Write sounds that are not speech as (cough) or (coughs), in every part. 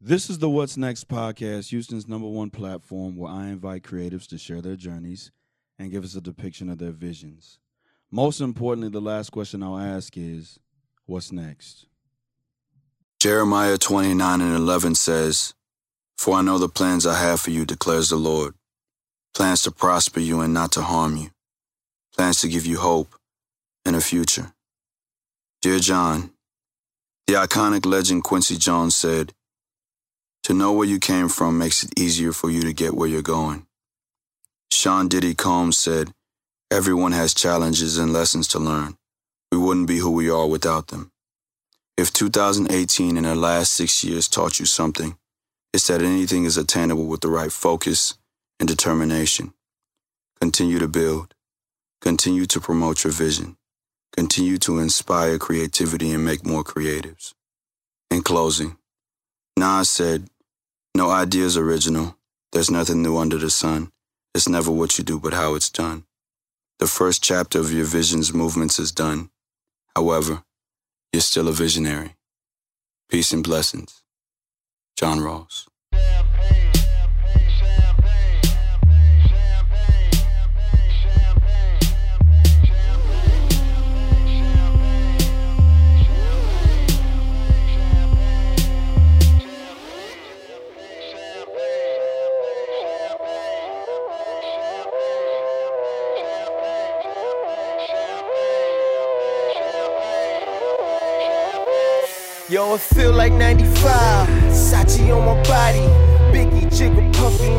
This is the What's Next podcast, Houston's number one platform where I invite creatives to share their journeys and give us a depiction of their visions. Most importantly, the last question I'll ask is What's next? Jeremiah 29 and 11 says, For I know the plans I have for you, declares the Lord plans to prosper you and not to harm you, plans to give you hope and a future. Dear John, the iconic legend Quincy Jones said, To know where you came from makes it easier for you to get where you're going. Sean Diddy Combs said, Everyone has challenges and lessons to learn. We wouldn't be who we are without them. If 2018 and the last six years taught you something, it's that anything is attainable with the right focus and determination. Continue to build. Continue to promote your vision. Continue to inspire creativity and make more creatives. In closing, Nas said, No idea is original. There's nothing new under the sun. It's never what you do, but how it's done. The first chapter of your vision's movements is done. However, you're still a visionary. Peace and blessings. John Ross. Yo, it feel like 95. Sachi on my body. Biggie, Jigga, puffy.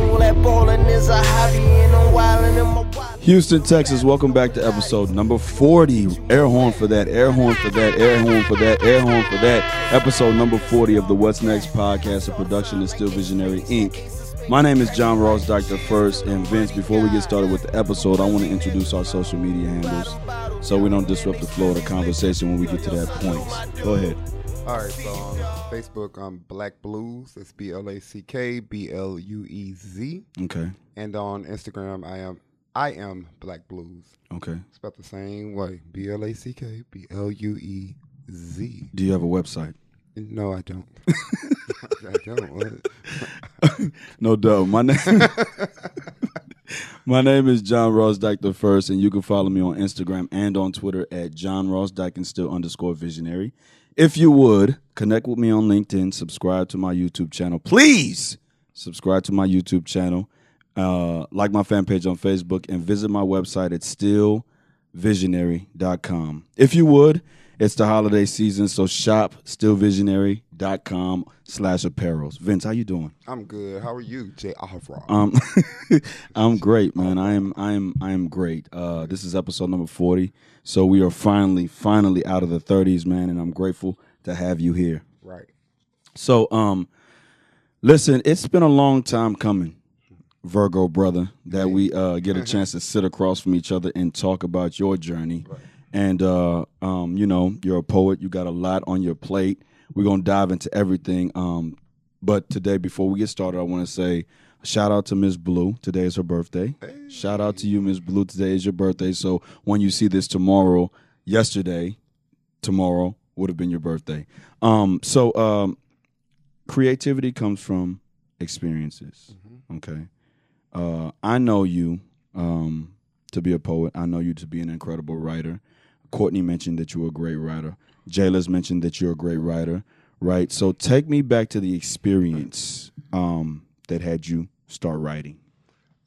All that is a hobby. And I'm wildin' in my. Houston, Texas, welcome back to episode number 40. Air horn for that, air horn for that, air horn for that, air horn for that. Episode number 40 of the What's Next podcast, a production of Still Visionary Inc. My name is John Ross, Dr. First, and Vince. Before we get started with the episode, I want to introduce our social media handles so we don't disrupt the flow of the conversation when we get to that point. Go ahead. All right, so on Facebook, I'm Black Blues. It's B L A C K B L U E Z. Okay. And on Instagram, I am I am Black Blues. Okay. Spelled the same way. B L A C K B L U E Z. Do you have a website? No, I don't. (laughs) I don't. (laughs) No doubt. My name (laughs) My name is John Ross Dyke the first, and you can follow me on Instagram and on Twitter at John Ross Dyke and still underscore visionary. If you would, connect with me on LinkedIn, subscribe to my YouTube channel. Please subscribe to my YouTube channel, uh, like my fan page on Facebook, and visit my website at stillvisionary.com. If you would, it's the holiday season, so shop stillvisionary.com slash apparels. Vince, how you doing? I'm good. How are you, Jay Avra? Um, (laughs) I'm great, man. I am, I am, I am great. Uh, this is episode number forty, so we are finally, finally out of the thirties, man, and I'm grateful to have you here. right. So, um, listen, it's been a long time coming, Virgo brother, that we uh, get a (laughs) chance to sit across from each other and talk about your journey. And uh, um, you know, you're a poet. You got a lot on your plate. We're gonna dive into everything. Um, but today, before we get started, I want to say shout out to Miss Blue. Today is her birthday. Shout out to you, Miss Blue. Today is your birthday. So when you see this tomorrow, yesterday, tomorrow would have been your birthday. Um, so um, creativity comes from experiences. Okay. Uh, I know you um, to be a poet. I know you to be an incredible writer. Courtney mentioned that you're a great writer. Jayla's mentioned that you're a great writer, right? So take me back to the experience um, that had you start writing.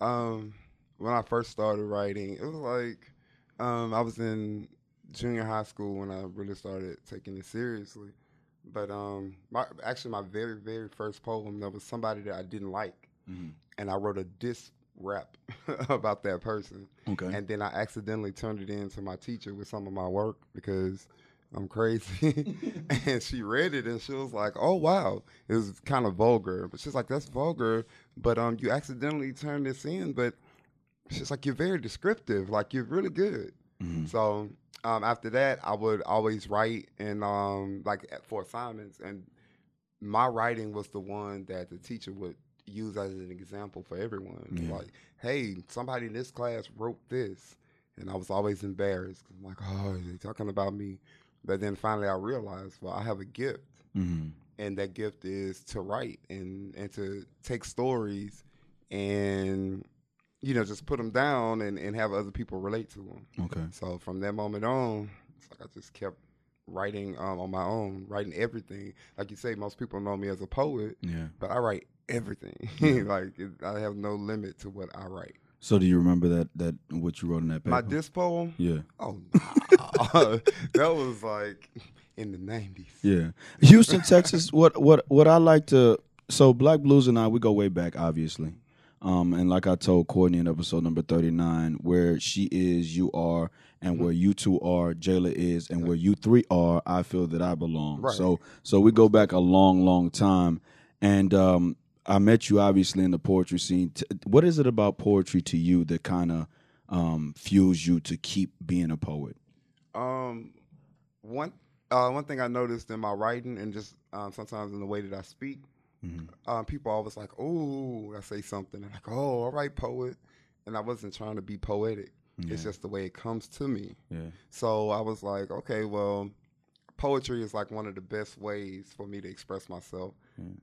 Um, when I first started writing, it was like um, I was in junior high school when I really started taking it seriously. But um, my actually my very very first poem there was somebody that I didn't like, and I wrote a diss rap (laughs) about that person. Okay. And then I accidentally turned it in to my teacher with some of my work because I'm crazy. (laughs) and she read it and she was like, "Oh wow, it was kind of vulgar." But she's like, "That's vulgar, but um, you accidentally turned this in." But she's like, "You're very descriptive. Like you're really good." So um, after that, I would always write and um, like at- for assignments, and my writing was the one that the teacher would use as an example for everyone. Like, hey, somebody in this class wrote this, and I was always embarrassed. I'm like, oh, they talking about me. But then finally, I realized, well, I have a gift, Mm-hmm. and that gift is to write and and to take stories and you know just put them down and, and have other people relate to them. Okay. So from that moment on, it's like I just kept writing um, on my own, writing everything. Like you say, most people know me as a poet, Yeah. but I write everything. (laughs) like it, I have no limit to what I write. So do you remember that that what you wrote in that paper? My disc poem, yeah. oh, nah. (laughs) that was like in the nineties. Yeah. Houston, Texas, what what what I like to so Black Blues and I we go way back obviously. Um and like I told Courtney in episode number 39 where she is you are and Mm-hmm. where you two are Jayla is and where you three are I feel that I belong. Right. So so we go back a long long time and um I met you obviously in the poetry scene. What is it about poetry to you that kind of um fuels you to keep being a poet? Um, one uh, one thing I noticed in my writing and just um, sometimes in the way that I speak, Mhm. um, people always like, "Oh," I say something and like, "Oh, all right, poet," and I wasn't trying to be poetic. It's just the way it comes to me. Yeah. So I was like, okay, well, poetry is like one of the best ways for me to express myself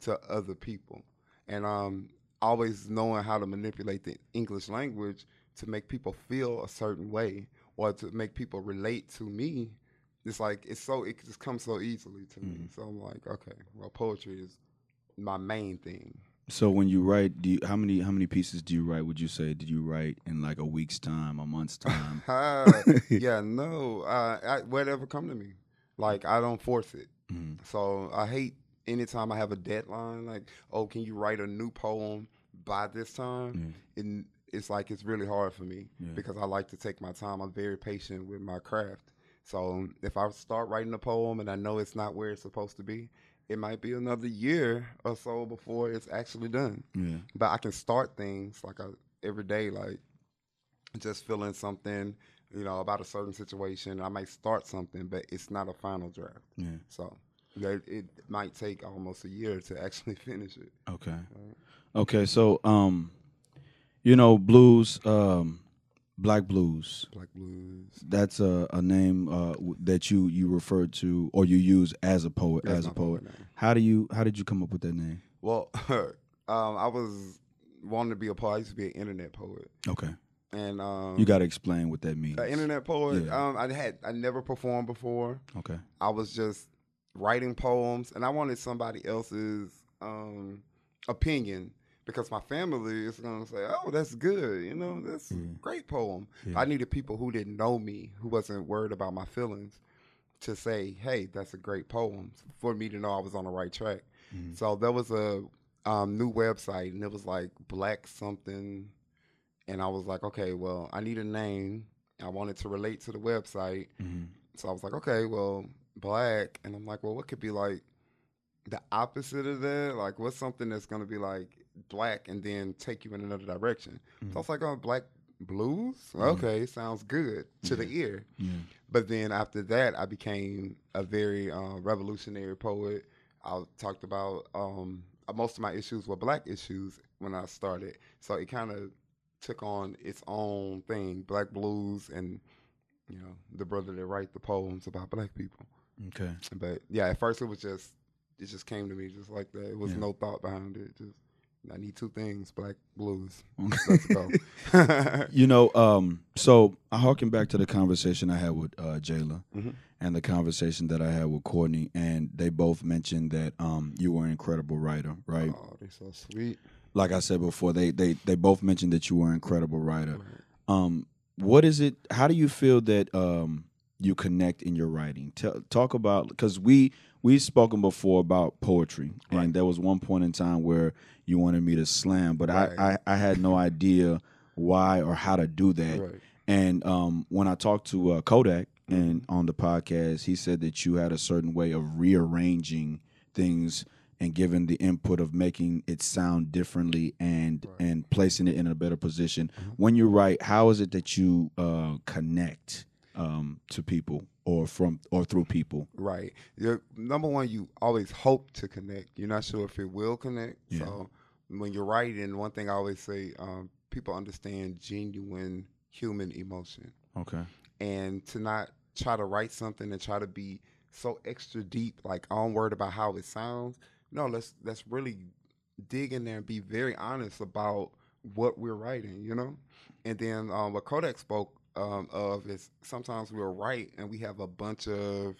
to other people. And um, always knowing how to manipulate the English language to make people feel a certain way or to make people relate to me. It's like it's so it just comes so easily to me. So I'm like, okay, well, poetry is my main thing. So when you write, do you, how many how many pieces do you write? Would you say did you write in like a week's time, a month's (laughs) time? Ah, yeah, no, uh, I, whatever come to me. Like I don't force it. Mhm. So I hate anytime I have a deadline. Like, oh, can you write a new poem by this time? Mm. And it's like it's really hard for me Yeah. because I like to take my time. I'm very patient with my craft. So if I start writing a poem and I know it's not where it's supposed to be, it might be another year or so before it's actually done. Yeah. But I can start things like I, every day, like just feeling something, you know, about a certain situation. I might start something, but it's not a final draft. Yeah. So that it might take almost a year to actually (laughs) finish it. Okay. Okay. So um, you know, blues, um, black blues. Black blues. That's a, a name uh, that you you refer to or you use as a poet That's as a poet. poet. How do you how did you come up with that name? Well, (laughs) um, I was wanting to be a poet. I used to be an internet poet, Okay. and um, You got to explain what that means. an internet poet. Yeah. Um, I had I never performed before. Okay. I was just writing poems, and I wanted somebody else's um, opinion because my family is going to say, "Oh, that's good. You know, that's a great poem." Yeah. I needed people who didn't know me, who wasn't worried about my feelings, to say, "Hey, that's a great poem," for me to know I was on the right track. Mm-hmm. So there was a um, new website, and it was like Black something, and I was like, "Okay, well, I need a name." I wanted to relate to the website. Mm-hmm. So I was like, okay, well, black. And I'm like, well, what could be like the opposite of that? Like, what's something that's going to be like black and then take you in another direction? So I was like, oh, black blues? Okay, sounds good to the ear. Yeah. But then after that, I became a very uh, revolutionary poet. I talked about um, most of my issues were black issues when I started. So it kind of took on its own thing, black blues, and you know the brother that write the poems about black people. Okay. But yeah, at first it was just it just came to me just like that. It was Yeah. no thought behind it. Just I need two things: black blues. (laughs) (laughs) You know, um, so I harken back to the conversation I had with uh, Jayla Mhm. and the conversation that I had with Courtney, and they both mentioned that um, you were an incredible writer, right? oh, they're so sweet. Like I said before, they they they both mentioned that you were an incredible writer. Um, what is it? How do you feel that um, you connect in your writing? Tell, talk about because we we've spoken before about poetry, and there was one point in time where you wanted me to slam, but Right. I, I I had no idea why or how to do that. Right. And um, when I talked to uh, Kodak and Mm-hmm. on the podcast, he said that you had a certain way of rearranging things and giving the input of making it sound differently and and placing it in a better position. Mm-hmm. When you write, how is it that you uh, connect um, to people or from or through people? Right. You're, number one, you always hope to connect. You're not sure if it will connect. Yeah. So when you're writing, one thing I always say, um, people understand genuine human emotion, Okay. and to not try to write something and try to be so extra deep. Like I'm worried about how it sounds. No, let's let's really dig in there and be very honest about what we're writing. You know, and then um, what Kodak spoke um, of is sometimes we're right and we have a bunch of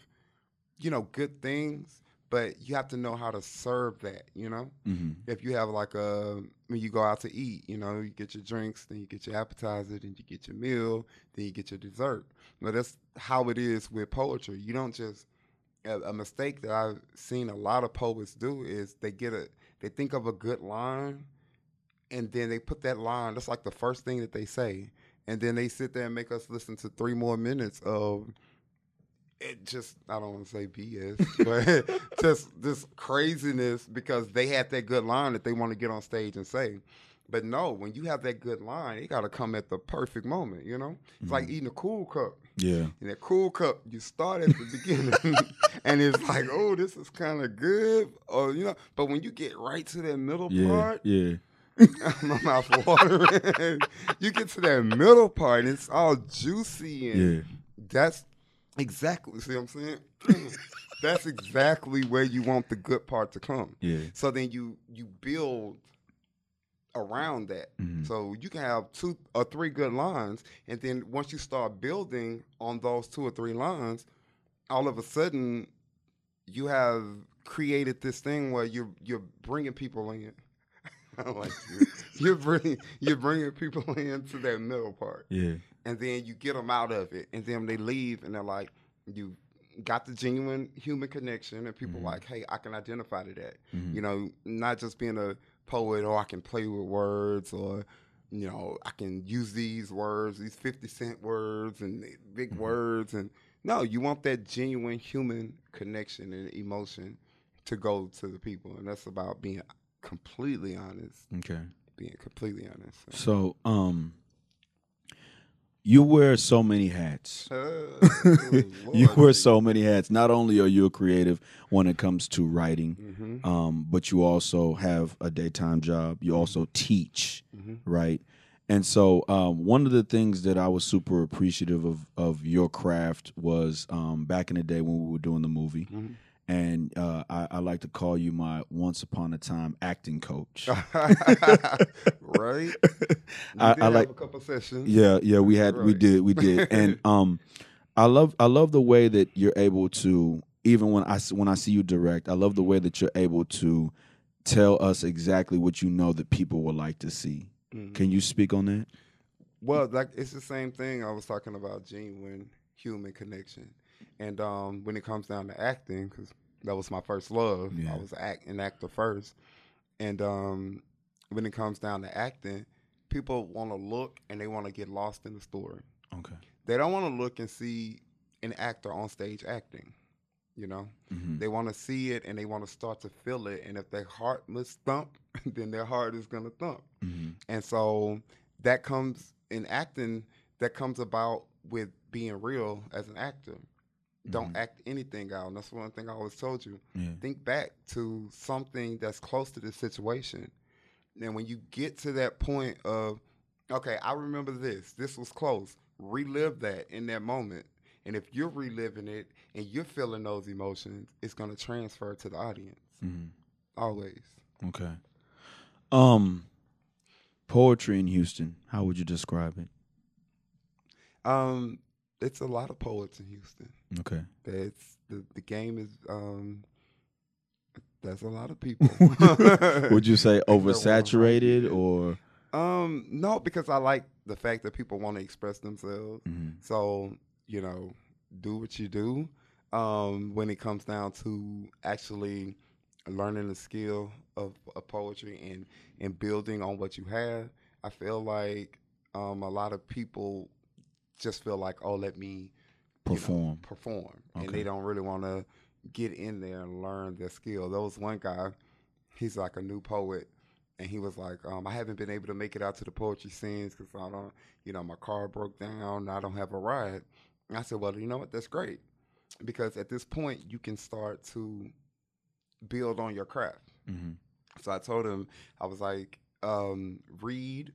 you know good things but you have to know how to serve that you know? Hmm if you have like a when you go out to eat you know you get your drinks then you get your appetizer then you get your meal then you get your dessert. But that's how it is with poetry. You don't just a, a mistake that i've seen a lot of poets do is they get a they think of a good line and then they put that line that's like the first thing that they say and then they sit there and make us listen to three more minutes of it just I don't want to say BS, (laughs) but (laughs) just this craziness because they had that good line that they want to get on stage and say. But no, when you have that good line, it got to come at the perfect moment. You know, it's like mm. eating a cool cup. Yeah. In that cool cup, you start at the beginning, (laughs) and it's like, oh, this is kind of good, or you know. But when you get right to that middle Yeah. part, Yeah. (laughs) my mouth watering. (laughs) you get to that middle part, and it's all juicy and Yeah. that's exactly see what I'm saying? (laughs) that's exactly where you want the good part to come. Yeah. So then you you build around that. Mhm. So you can have two or three good lines, and then once you start building on those two or three lines, all of a sudden you have created this thing where you're you're bringing people in. I (laughs) like you. You're bringing you're bringing people (laughs) into that middle part Yeah. and then you get them out of it, and then they leave, and they're like, you got the genuine human connection, and people Mhm. like, hey, I can identify to that. Mhm. You know, not just being a poet, or I can play with words, or you know, I can use these words, these fifty cent words, and big Mhm. words, and no, you want that genuine human connection and emotion to go to the people, and that's about being completely honest, Okay. being completely honest. So, um, you wear so many hats. (laughs) you wear so many hats. Not only are you a creative when it comes to writing, hmm um, but you also have a daytime job. You also teach, hmm right? And so, um, one of the things that I was super appreciative of of your craft was um, back in the day when we were doing the movie, Mhm. And uh, I, I like to call you my once upon a time acting coach. (laughs) right? (laughs) We I- did I have like- a couple sessions. Yeah, yeah, we had, we did, we did, (laughs) and um, I love, I love the way that you're able to, even when I when I see you direct, I love the way that you're able to tell us exactly what you know that people would like to see. Mhm. Can you speak on that? Well, like it's the same thing. I was talking about genuine human connection, and um, when it comes down to acting, because that was my first love. Yeah. I was act an actor first, and um, when it comes down to acting, people want to look and they want to get lost in the story. Okay. They don't want to look and see an actor on stage acting. You know, hmm they want to see it and they want to start to feel it. And if their heart must thump, (laughs) then their heart is gonna thump. hmm And so that comes in acting, that comes about with being real as an actor. Don't Mhm. act anything out. And that's one thing I always told you. Yeah. Think back to something that's close to the situation. And when you get to that point of, okay, I remember this, this was close, relive that in that moment. And if you're reliving it and you're feeling those emotions, it's going to transfer to the audience. hmm Always. Okay. Um, poetry in Houston. How would you describe it? Um, it's a lot of poets in Houston. Okay. That's the the game is um that's a lot of (laughs) people. (laughs) would you say Except when I'm oversaturated or? um no, because I like the fact that people want to express themselves. Mhm. So, you know, do what you do. Um, when it comes down to actually learning the skill of, of poetry and, and building on what you have, I feel like um, a lot of people just feel like, oh, let me you know, Perform. perform, and they don't really want to get in there and learn their skill. There was one guy, he's like a new poet, and he was like, um, I haven't been able to make it out to the poetry scenes because I don't, you know, my car broke down, I don't have a ride. And I said, well, you know what? That's great because at this point you can start to build on your craft. hmm So I told him, I was like, um, read,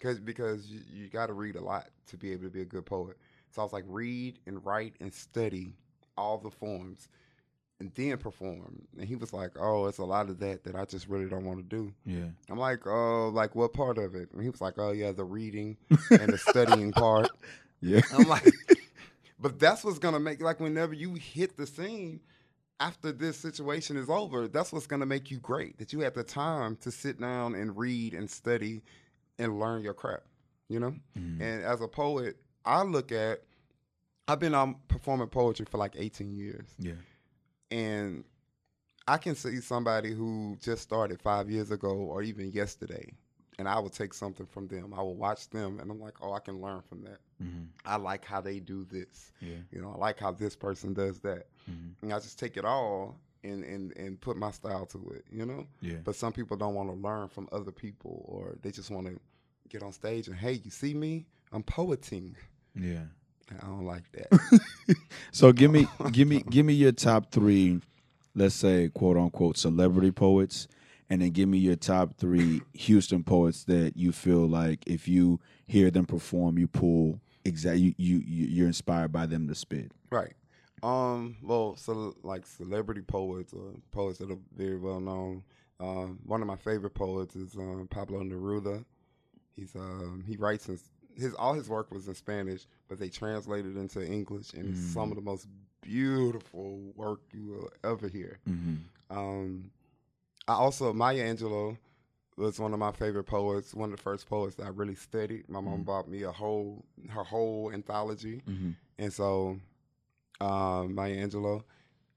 cause, because you, you got to read a lot to be able to be a good poet. So I was like, read and write and study all the forms and then perform. And he was like, "Oh, it's a lot of that that I just really don't want to do." Yeah. I'm like, "Oh, like what part of it?" And he was like, "Oh, yeah, the reading (laughs) and the studying part." Yeah. I'm like, (laughs) but that's what's gonna make like whenever you hit the scene after this situation is over, that's what's gonna make you great. That you had the time to sit down and read and study and learn your craft. You know. Mhm. And as a poet, I look at. I've been um, performing poetry for like 18 years, Yeah. and I can see somebody who just started five years ago or even yesterday, and I will take something from them. I will watch them, and I'm like, oh, I can learn from that. Mm-hmm. I like how they do this. Yeah. You know, I like how this person does that. Mm-hmm. And I just take it all and, and, and put my style to it, you know? Yeah. But some people don't want to learn from other people or they just want to get on stage and, hey, you see me? I'm poeting. Yeah. I don't like that. (laughs) So give me (laughs) give me give me your top three, let's say quote unquote celebrity poets, and then give me your top three Houston poets that you feel like if you hear them perform, you pull exact you you you- you're inspired by them to spit. right. Um, well, so like celebrity poets or poets that are very well known. Um, one of my favorite poets is um, Pablo Neruda. He's um, he writes in his all his work was in Spanish, but they translated into English, and it's some of the most beautiful work you will ever hear. Mm-hmm. Um, I also Maya Angelou was one of my favorite poets. One of the first poets that I really studied. My mom bought me a whole her whole anthology, Mm-hmm. and so um, Maya Angelou,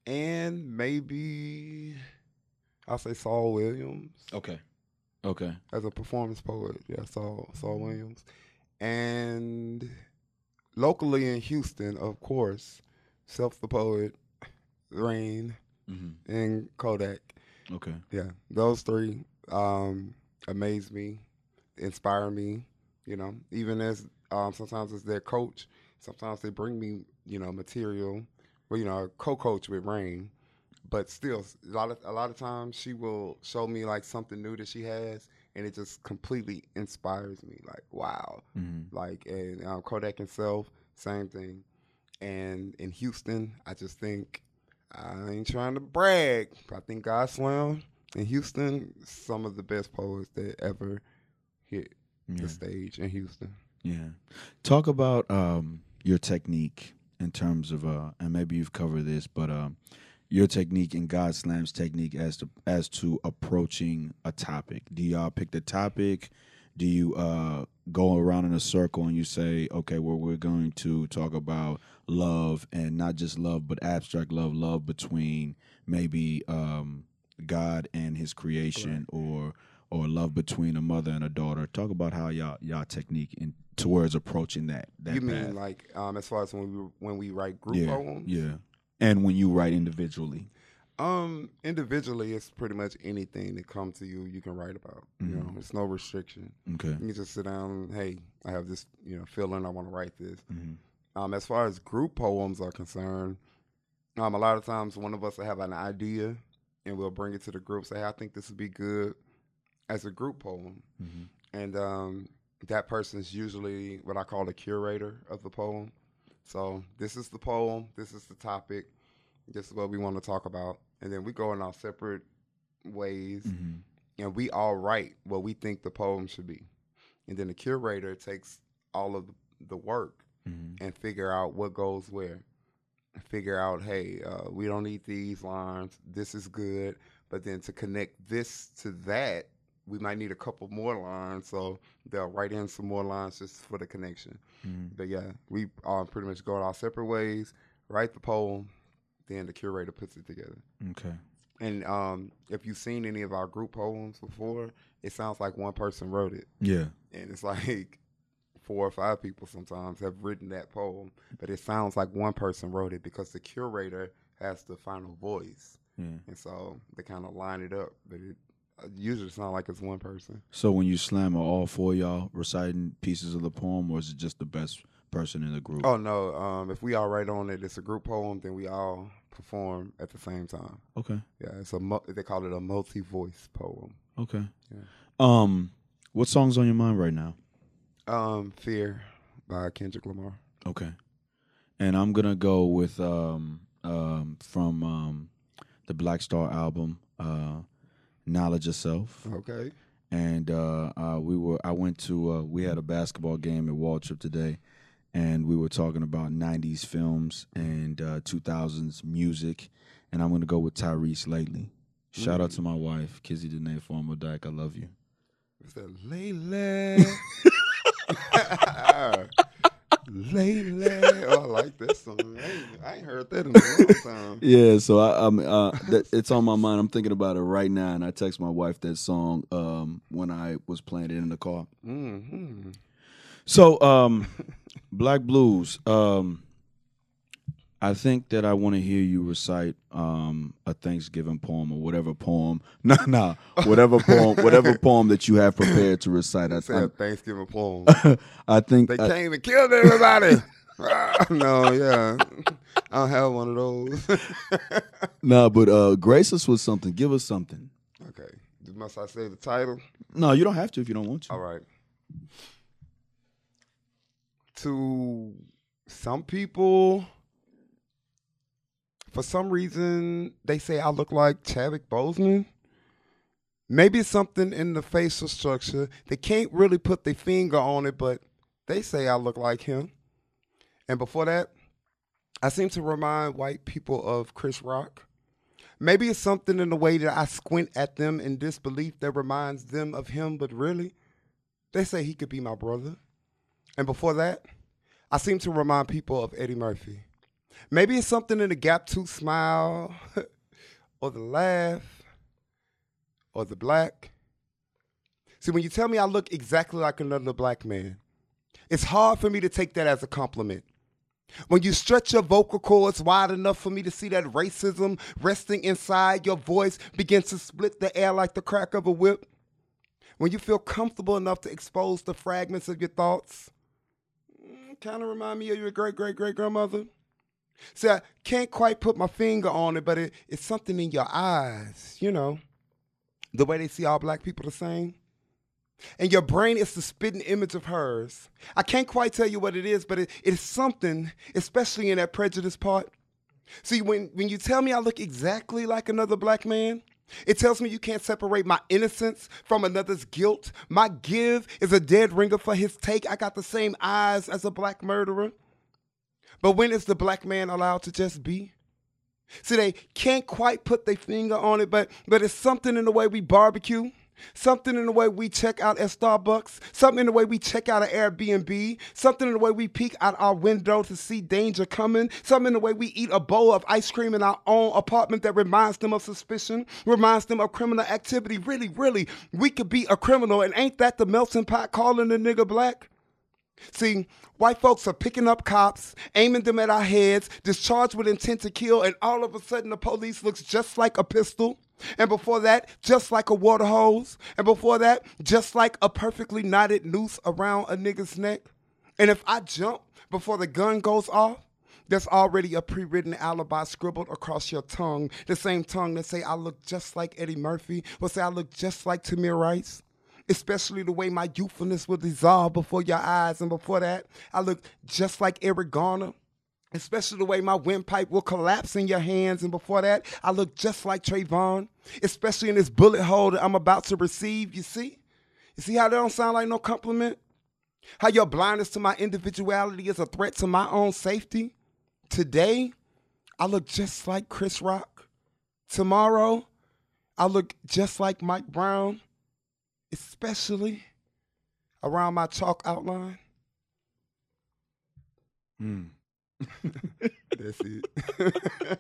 and maybe I'll say Saul Williams Okay. Okay. as a performance poet. Yeah, Saul Saul Williams, and locally in Houston, of course, Self the Poet, Rain, Mm-hmm. and Kodak. Okay. Yeah, those three um, amaze me, inspire me. You know, even as um, sometimes as their coach, sometimes they bring me you know material. Well, you know, co-coach with Rain, but still, a lot of a lot of times she will show me like something new that she has, and it just completely inspires me. Like, wow, Mm-hmm. like and um, Kodak himself, same thing. And in Houston, I just think I ain't trying to brag, but I think God Slam in Houston, some of the best poets that ever hit Yeah. the stage in Houston. Yeah. Talk about um, your technique in terms of, uh, and maybe you've covered this, but um, your technique and God Slam's technique as to as to approaching a topic. Do y'all pick the topic? Do you uh, go around in a circle and you say, okay, well, we're going to talk about love and not just love, but abstract love, love between maybe um, God and His creation, or or love between a mother and a daughter. Talk about how y'all y'all technique in towards approaching that. that you path. mean like um, as far as when we when we write group yeah, poems? yeah, and when you write individually. Um, individually, it's pretty much anything that comes to you, you can write about. You Mhm. know, it's no restriction. Okay. You can just sit down. and, Hey, I have this, you know, feeling. I want to write this. hmm Um, as far as group poems are concerned, um, a lot of times one of us will have an idea and we'll bring it to the group. Say, I think this would be good as a group poem, hmm and um, that person is usually what I call the curator of the poem. So this is the poem. This is the topic. This is what we want to talk about, and then we go in our separate ways, hmm and we all write what we think the poem should be, and then the curator takes all of the work hmm and figure out what goes where. Figure out, hey, uh, we don't need these lines. This is good, but then to connect this to that, we might need a couple more lines. So they'll write in some more lines just for the connection. hmm But yeah, we all pretty much go our separate ways. Write the poem, then the curator puts it together. Okay. And um, if you've seen any of our group poems before, it sounds like one person wrote it Yeah. and it's (laughs) like four or five people sometimes have written that poem, but it sounds like one person wrote it because the curator has the final voice, Yeah. and so they kind of line it up. But it usually sounds like it's one person. So when you slam, are all four of y'all reciting pieces of the poem, or is it just the best person in the group? Oh no, um, if we all write on it, it's a group poem. Then we all perform at the same time. Okay. Yeah, it's a mu- they call it a multi-voice poem. Okay. Yeah. Um, what song's on your mind right now? Um, Fear by Kendrick Lamar. Okay. And I'm gonna go with um um, from um, the Black Star album, uh, "Knowledge of Self." Okay. and uh, uh, we were. I went to. Uh, we had a basketball game at Waltrip today, and we were talking about '90s films and uh, 2000s music, and I'm going to go with Tyrese lately. Shout out to my wife, Kizzy Danae Former Dyke. I love you. That? Layla. (laughs) (laughs) Layla. Oh, I like this song. I ain't, I ain't heard that in a long time. (laughs) Yeah, so I, I'm. Uh, that, it's on my mind. I'm thinking about it right now, and I text my wife that song um, when I was playing it in the car. hmm So, um, Black Blues. Um, I think that I want to hear you recite um, a Thanksgiving poem or whatever poem. (laughs) Nah, nah, whatever poem, whatever (laughs) poem that you have prepared to recite. I, a Thanksgiving poem. (laughs) I, think. They I- came and killed everybody. No, yeah. I don't have one of those. nah, but uh, grace us with something. Give us something. okay. Must I say the title? No, you don't have to if you don't want to. All right. To some people, for some reason, they say I look like Chadwick Boseman. Maybe it's something in the facial structure. They can't really put their finger on it, but they say I look like him. And before that, I seem to remind white people of Chris Rock. Maybe it's something in the way that I squint at them in disbelief that reminds them of him, but really, they say he could be my brother. And before that, I seem to remind people of Eddie Murphy. Maybe it's something in the gap tooth smile, (laughs) or the laugh, or the black. See, when you tell me I look exactly like another black man, it's hard for me to take that as a compliment. When you stretch your vocal cords wide enough for me to see that racism resting inside your voice begins to split the air like the crack of a whip. When you feel comfortable enough to expose the fragments of your thoughts. Mm, kind of remind me of your great great great grandmother. See, I can't quite put my finger on it, but it, it's something in your eyes, you know. The way they see all black people the same and your brain is the spitting image of hers. I can't quite tell you what it is, but it, it's something, especially in that prejudice part. See, when, when you tell me I look exactly like another black man, it tells me you can't separate my innocence from another's guilt. My give is a dead ringer for his take. I got the same eyes as a black murderer. But when is the black man allowed to just be? See, they can't quite put their finger on it, but but it's something in the way we barbecue, something in the way we check out at Starbucks, something in the way we check out at Airbnb, something in the way we peek out our window to see danger coming, something in the way we eat a bowl of ice cream in our own apartment that reminds them of suspicion, reminds them of criminal activity. Really, really, we could be a criminal, and ain't that the melting pot calling a nigga black? See, white folks are picking up cops, aiming them at our heads, discharged with intent to kill, and all of a sudden the police looks just like a pistol. And before that, just like a water hose. And before that, just like a perfectly knotted noose around a nigga's neck. And if I jump before the gun goes off, there's already a pre-written alibi scribbled across your tongue. The same tongue that say I look just like Eddie Murphy, will say I look just like Tamir Rice especially the way my youthfulness will dissolve before your eyes. And before that, I look just like Eric Garner. Especially the way my windpipe will collapse in your hands. And before that, I look just like Trayvon. Especially in this bullet hole that I'm about to receive. You see? You see how that don't sound like no compliment? How your blindness to my individuality is a threat to my own safety? Today, I look just like Chris Rock. Tomorrow, I look just like Mike Brown especially around my chalk outline. (laughs) That's it. (laughs)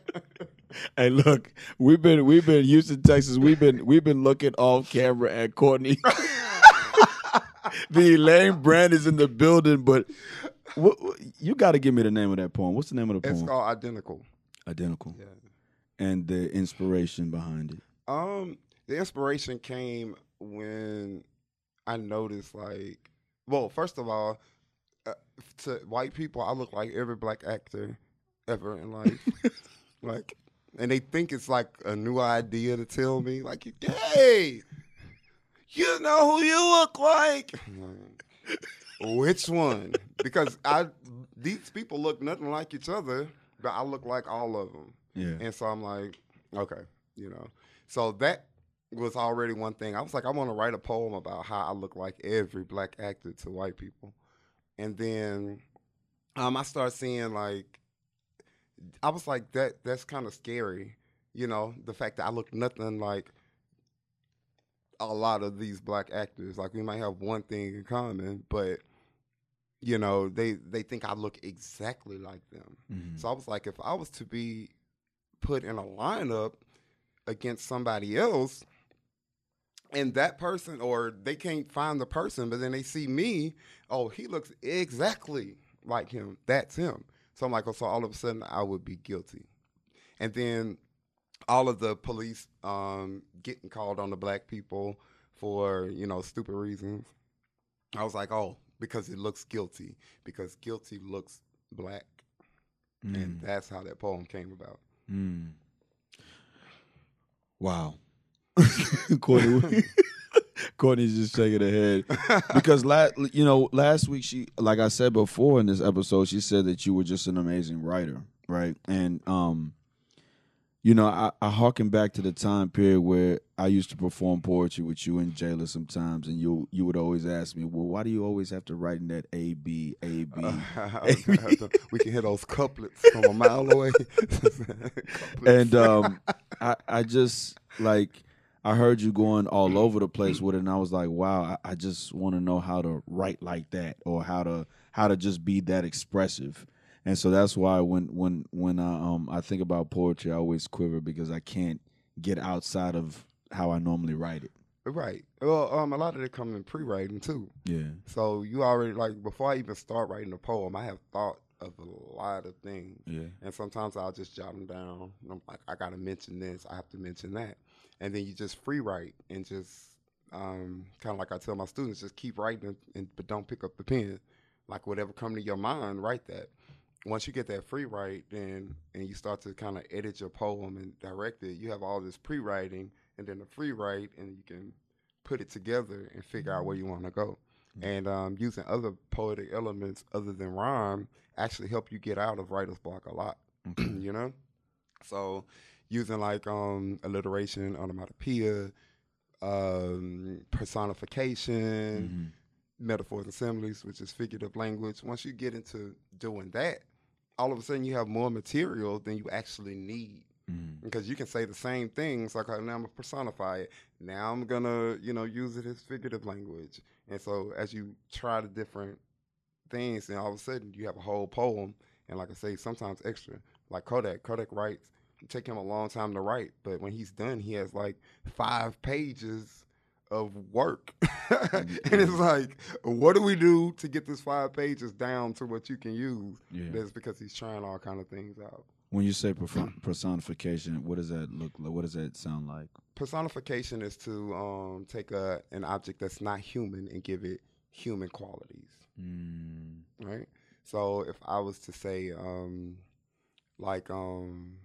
Hey, look, we've been we've been Houston, Texas. We've been we've been looking off camera at Courtney. (laughs) the Elaine brand is in the building, but what, you got to give me the name of that poem. What's the name of the poem? it's called identical. Identical, Yeah. and the inspiration behind it. Um, the inspiration came when I noticed, like, well, first of all, uh, to white people, I look like every black actor ever in life. (laughs) like, and they think it's like a new idea to tell me, like, hey, you know who you look like. Which one? Because I these people look nothing like each other, but I look like all of them. Yeah. And so I'm like, okay, you know. So that was already one thing. I was like, I want to write a poem about how I look like every black actor to white people. And then um, I started seeing like, I was like, that that's kind of scary, you know, the fact that I look nothing like a lot of these black actors. Like we might have one thing in common, but you know, they they think I look exactly like them. Mhm. So I was like, if I was to be put in a lineup against somebody else, and that person, or they can't find the person, but then they see me, oh, he looks exactly like him. That's him. So I'm like, oh, so all of a sudden I would be guilty. And then all of the police um, getting called on the black people for, you know, stupid reasons. I was like, oh, because it looks guilty, because guilty looks black. And that's how that poem came about. Mm. Wow. (laughs) Courtney, (laughs) Courtney's just shaking her head because last, you know, last week she, like I said before in this episode, she said that you were just an amazing writer, right? And um, you know, I, I harken back to the time period where I used to perform poetry with you and Jayla sometimes, and you you would always ask me, well, why do you always have to write in that A B A B? (laughs) we can hear those couplets from a mile away. And um, I, I just like I heard you going all over the place with it, and I was like, wow, I, I just want to know how to write like that, or how to how to just be that expressive. And so that's why when when when I um I think about poetry, I always quiver because I can't get outside of how I normally write it. right. Well, um, a lot of it comes in pre-writing too. Yeah. So you already like before I even start writing a poem, I have thought of a lot of things. Yeah. And sometimes I'll just jot them down. I'm like, I gotta mention this. I have to mention that. And then you just free write and just um, kind of like I tell my students, just keep writing, and, and, but don't pick up the pen. Like whatever come to your mind, write that. Once you get that free write, then and you start to kind of edit your poem and direct it, you have all this pre-writing and then the free write, and you can put it together and figure out where you want to go. And um, using other poetic elements other than rhyme actually help you get out of writer's block a lot. (clears throat) you know, so using like um, alliteration, onomatopoeia, um, personification, metaphors and similes, which is figurative language. Once you get into doing that, all of a sudden you have more material than you actually need. Mhm. Because you can say the same things, like "Okay, now I'm gonna personify it. Now I'm gonna, you know, use it as figurative language. And so as you try the different things, and all of a sudden you have a whole poem. And like I say, sometimes extra. Like Kodak, Kodak writes. Take him a long time to write, but when he's done, he has like five pages of work. (laughs) and it's like, what do we do to get this five pages down to what you can use? Yeah. That's because he's trying all kind of things out. When you say perf- personification, what does that look like? What does that sound like? personification is to um, take a an object that's not human and give it human qualities, Mm. right? So if I was to say, um, like, um,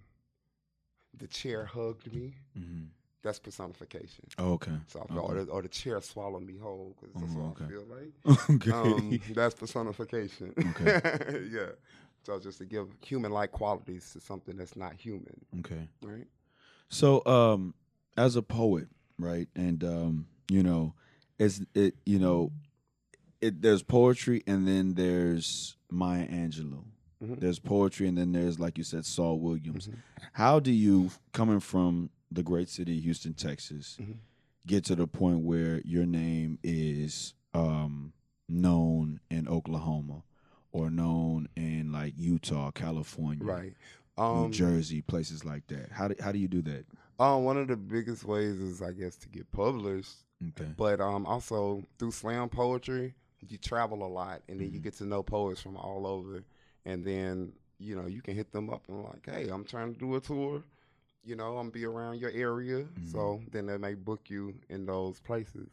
the chair hugged me, hmm that's personification. Oh, okay. So I feel, or, the, or the chair swallowed me whole because that's Oh, what okay. I feel like. (laughs) okay. Um, that's personification. (laughs) Okay. yeah. So just to give human-like qualities to something that's not human, okay. right? So, um, as a poet, right, and um, you know, it's it, you know, it there's poetry and then there's Maya Angelou. Mhm. There's poetry and then there's like you said Saul Williams. Mhm. How do you coming from the great city of Houston, Texas, Mhm. get to the point where your name is um known in Oklahoma or known in like Utah, California, Right. New Um, Jersey, places like that? How do how do you do that? Um, one of the biggest ways is, I guess, to get published, Okay. but um, also through slam poetry, you travel a lot, and then you Mhm. get to know poets from all over, and then you know you can hit them up and like, hey, I'm trying to do a tour, you know, I'm be around your area, so then they may book you in those places.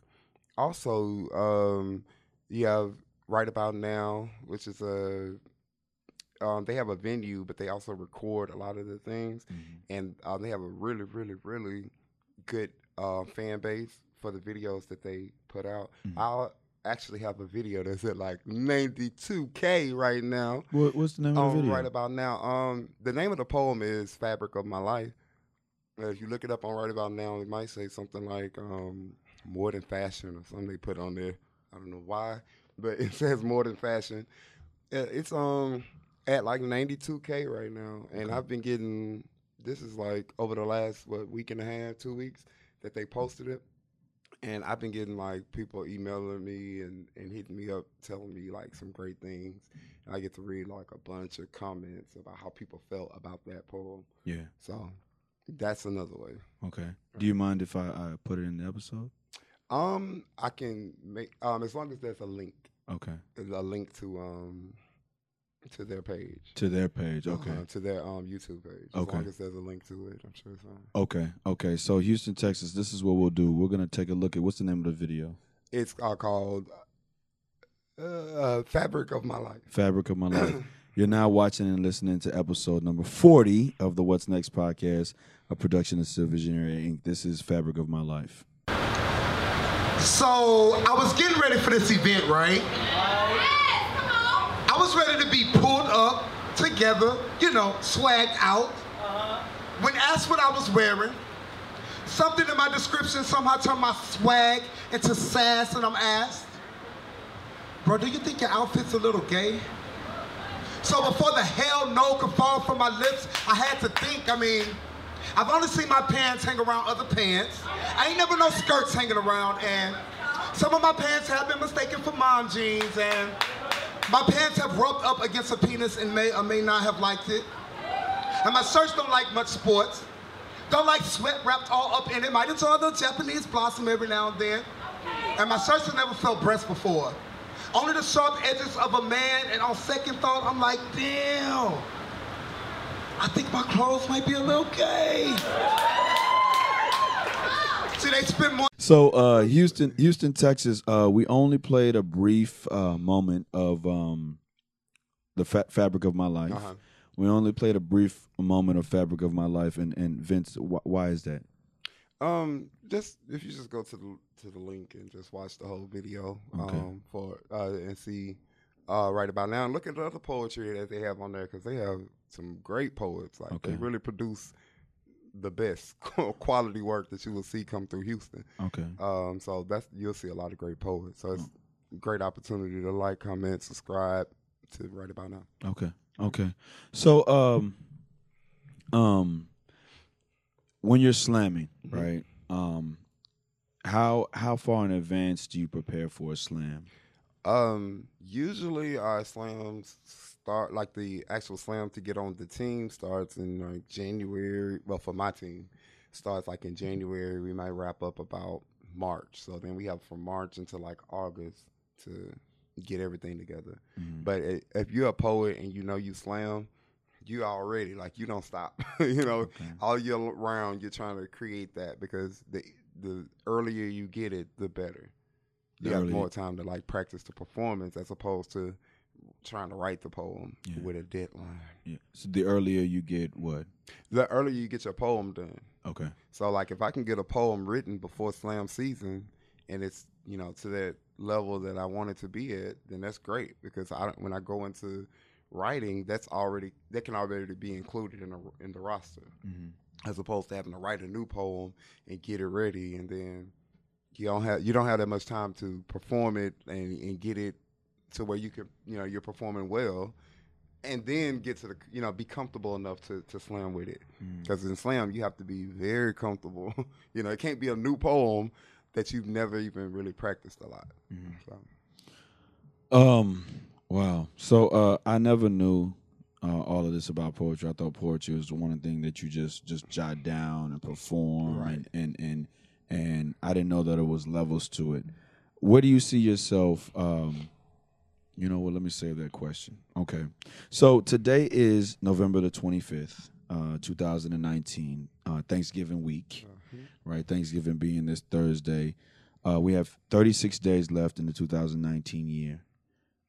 Also, um, you have Write About Now, which is a um, they have a venue, but they also record a lot of the things Mhm. and uh, they have a really, really, really good uh, fan base for the videos that they put out. Mhm. I'll actually have a video that's at like 92k right now. What, what's the name of the Um, video? Write About Now. Um, the name of the poem is "Fabric of My Life." Uh, if you look it up on Write About Now, it might say something like um, "More than fashion" or something they put on there. I don't know why, but (laughs) it says "More than fashion." Uh, It's um at like 92k right now, and I've been getting. This is like over the last what week and a half, two weeks that they posted it. And I've been getting like people emailing me and, and hitting me up, telling me like some great things. I get to read like a bunch of comments about how people felt about that poem. yeah. So that's another way. Okay. Do you mind if I, I put it in the episode? Um, I can make um as long as there's a link, Okay. a link to um to their page. To their page. Okay. Uh-huh, to their um YouTube page. As Okay. long as there's a link to it, I'm sure it's fine. Okay. Okay. So Houston, Texas. This is what we'll do. We're gonna take a look at what's the name of the video. It's uh, called uh, uh, "Fabric of My Life." Fabric of My (coughs) Life. You're now watching and listening to episode number 40 of the What's Next podcast, a production of Silver Visionary Inc. This is Fabric of My Life. So I was getting ready for this event, right? Was ready to be pulled up together, you know, swagged out. Uh-huh. When asked what I was wearing, something in my description somehow turned my swag into sass, and I'm asked, Bro, do you think your outfit's a little gay? So before the hell no could fall from my lips, I had to think, I mean, I've only seen my pants hang around other pants. I ain't never no skirts hanging around, and some of my pants have been mistaken for mom jeans, and my pants have rubbed up against a penis and may or may not have liked it. And my shirts don't like much sports. Don't like sweat wrapped all up in it. Might enjoy the Japanese blossom every now and then. And my shirts have never felt breast before. Only the sharp edges of a man, and on second thought, I'm like, damn. I think my clothes might be a little gay. See, they spend more. So uh, Houston, Houston, Texas. Uh, we only played a brief uh, moment of um, the fa- fabric of my life. Uh-huh. We only played a brief moment of fabric of my life, and and Vince, wh- why is that? Um, just if you just go to the to the link and just watch the whole video, Okay. um, for uh, and see, uh, Write About Now, and look at the other poetry that they have on there because they have some great poets. Like Okay. they really produce the best (laughs) quality work that you will see come through Houston. Okay. Um, so that's you'll see a lot of great poets. So it's a great opportunity to like, comment, subscribe to Write About Now. Okay. Okay. So um um when you're slamming, Mm-hmm. right? Um how how far in advance do you prepare for a slam? Um, usually our slams start like the actual slam to get on the team starts in like January. Well, for my team, starts like in January. We might wrap up about March. So then we have from March until like August to get everything together. Mhm. But i- if you're a poet and you know you slam, you already like you don't stop. (laughs) you know, Okay. all year round you're trying to create that because the the earlier you get it, the better. You The have earlier- more time to like practice the performance as opposed to trying to write the poem Yeah. with a deadline. Yeah. So the earlier you get what? The earlier you get your poem done. Okay. So like if I can get a poem written before slam season and it's, you know, to that level that I want it to be at, then that's great because I don't- when I go into writing, that's already that can already be included in the in the roster Mhm. as opposed to having to write a new poem and get it ready and then you don't have you don't have that much time to perform it and, and get it to where you can you know you're performing well and then get to the you know be comfortable enough to, to slam with it because in slam you have to be very comfortable (laughs) you know it can't be a new poem that you've never even really practiced a lot so, Um. Wow. So uh, I never knew uh, all of this about poetry. I thought poetry was the one thing that you just just jot down and perform, and, and and and I didn't know that it was levels to it. Where do you see yourself? Um, you know what? Let me save that question. Okay. So today is November the twenty fifth, uh, two thousand and nineteen, uh, Thanksgiving week, right? Thanksgiving being this Thursday. Uh, we have 36 days left in the 2019 year.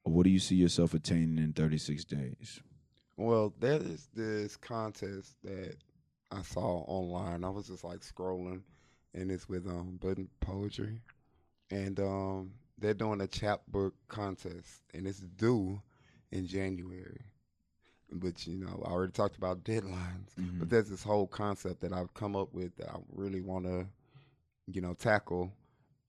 What do you see yourself attaining in 36 days? well there is this contest that i saw online i was just like scrolling and it's with um button poetry and um they're doing a chapbook contest, and it's due in January. But you know, I already talked about (laughs) deadlines. Mm-hmm. But there's this whole concept that I've come up with that I really want to, you know, tackle,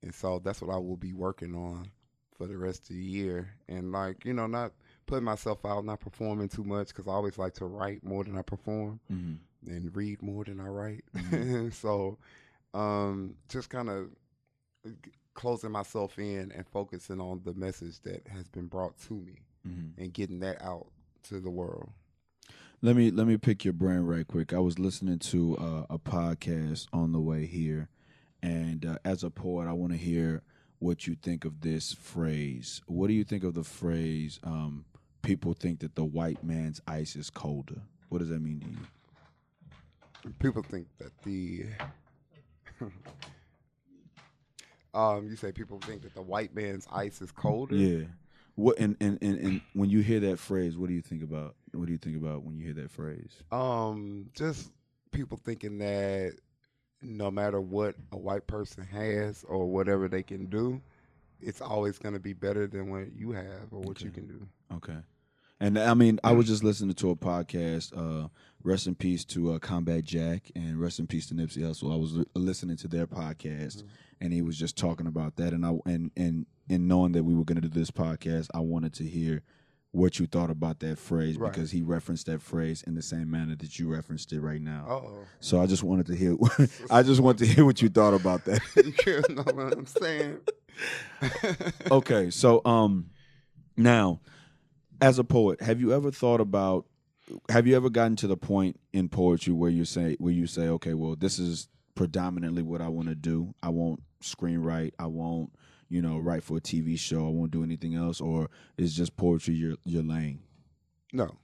and so that's what I will be working on for the rest of the year. And like, you know, not putting myself out, not performing too much, because I always like to write more than I perform Mm-hmm. and read more than I write. Mhm. (laughs) so, um, just kind of closing myself in and focusing on the message that has been brought to me Mm-hmm. and getting that out to the world. Let me let me pick your brain right quick. I was listening to uh, a podcast on the way here, and uh, as a poet, I want to hear what you think of this phrase. What do you think of the phrase? Um, people think that the white man's ice is colder. What does that mean to you? People think that the (laughs) um, you say people think that the white man's ice is colder. Yeah. What and, and, and, and when you hear that phrase, what do you think about? What do you think about when you hear that phrase? Um, just people thinking that no matter what a white person has or whatever they can do, it's always going to be better than what you have or what you can do. Okay. And I mean, I was just listening to a podcast. Uh, rest in peace to uh, Combat Jack, and rest in peace to Nipsey Hussle. I was li- listening to their podcast, and he was just talking about that. And I and and and knowing that we were going to do this podcast, I wanted to hear what you thought about that phrase Right. because he referenced that phrase in the same manner that you referenced it right now. Oh, So I just wanted to hear. (laughs) I just want to hear what you thought about that. (laughs) you know what I'm saying? (laughs) okay, so um, now, as a poet, have you ever thought about? Have you ever gotten to the point in poetry where you say where you say, okay, well, this is predominantly what I want to do. I won't screenwrite. I won't, you know, write for a TV show. I won't do anything else, or is just poetry your your lane? No.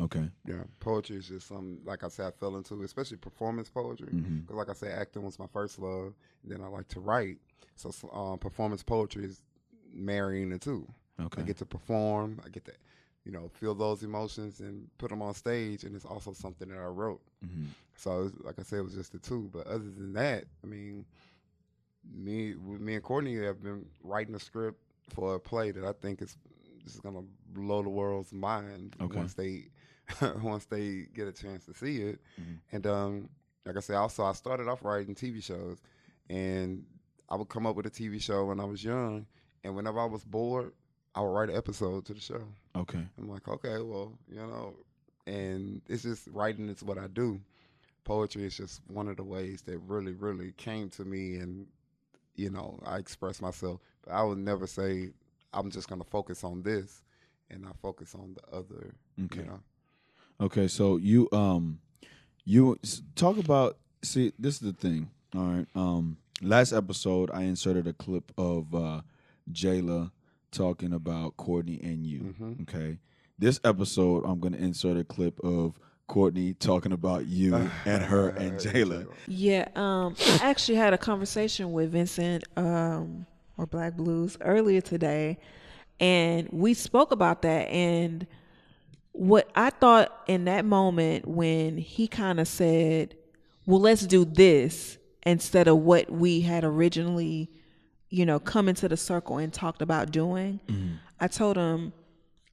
Okay. Yeah, poetry is just something like I said I fell into, especially performance poetry. Because like I said, acting was my first love. And then I like to write, so um, performance poetry is marrying the two. Okay. I get to perform. I get to, you know, feel those emotions and put them on stage, and it's also something that I wrote. Mhm. So was, like I said, it was just the two. But other than that, I mean, me, me and Courtney have been writing a script for a play that I think is just gonna blow the world's mind Okay. once they (laughs) once they get a chance to see it. Mhm. And um, like I said, also I started off writing TV shows, and I would come up with a TV show when I was young, and whenever I was bored, I would write an episode to the show. Okay. I'm like, okay, well, you know, and it's just writing is what I do. Poetry is just one of the ways that really, really came to me, and you know, I express myself. But I would never say I'm just gonna focus on this, and I focus on the other. Okay. You know, Okay, so you um you talk about see this is the thing. All right. Um last episode I inserted a clip of uh Jayla talking about Courtney and you. Mhm. Okay. This episode I'm gonna insert a clip of Courtney talking about you (laughs) and her and Jayla. Yeah, um, I actually had a conversation with Vincent um, or Black Blues earlier today, and we spoke about that. And what I thought in that moment when he kind of said, "Well, let's do this," instead of what we had originally, you know, come into the circle and talked about doing, I told him,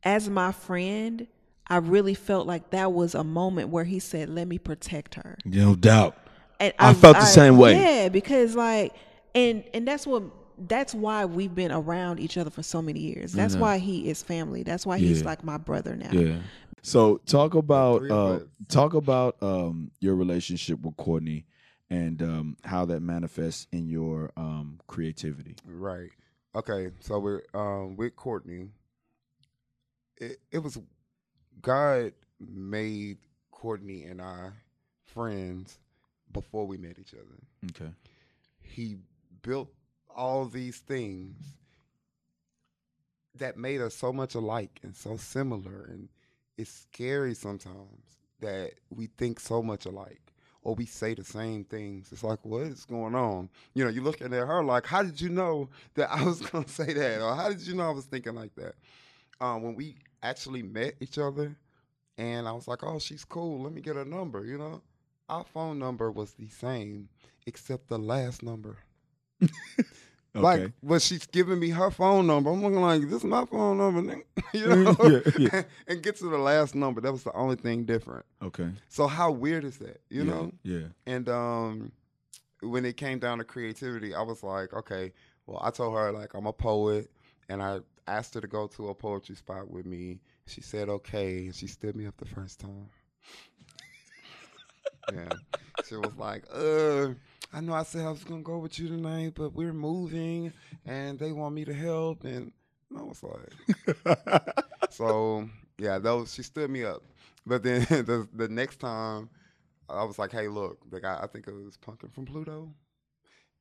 as my friend. I really felt like that was a moment where he said, "Let me protect her." No doubt. And I felt the same way. Yeah, because like, and and that's what that's why we've been around each other for so many years. That's why he is family. That's why he's like my brother now. Yeah. So talk about uh, talk about um, your relationship with Courtney and um, how that manifests in your um, creativity. right? Okay, so we're um, with Courtney. It, it was God made Courtney and I friends before we met each other. Okay. he built all these things that made us so much alike and so similar and it's scary sometimes that we think so much alike or we say the same things. It's like what is going on? You know you're looking at her like how did you know that i was (laughs) going to say that? Or how did you know i was thinking like that? Um, when we actually met each other and i was like oh she's cool. Let me get her number you know? Our phone number was the same except the last number. (laughs) Like, Okay. but she's giving me her phone number. I'm looking like, this is my phone number, nigga. (laughs) you know? Yeah, yeah. and get to the last number. That was the only thing different. Okay. So how weird is that? You Yeah, know? Yeah. And um, when it came down to creativity, I was like, okay, well, I told her like I'm a poet, and I asked her to go to a poetry spot with me. She said okay, and she stood me up the first time. (laughs) yeah, she was like, uh. I know I said I was gonna go with you tonight, but we're moving and they want me to help and I was like (laughs) So yeah, those she stood me up. But then (laughs) the the next time I was like, hey, look, the guy, I think it was Punkin from Pluto,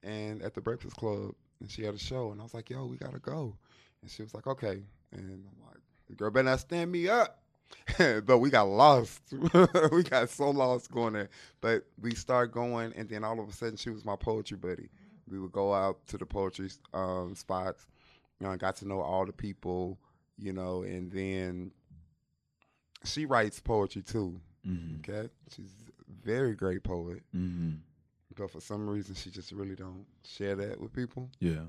and at the Breakfast Club, and she had a show, and I was like, yo, we gotta go, and she was like, okay, and I'm like, the girl better not stand me up. (laughs) but we got lost. (laughs) we got so lost going there. But we started going, and then all of a sudden, she was my poetry buddy. We would go out to the poetry um, spots. You know, I got to know all the people, you know, and then she writes poetry too. Mm-hmm. Okay, she's a very great poet, Mm-hmm. but for some reason she just really don't share that with people. Yeah.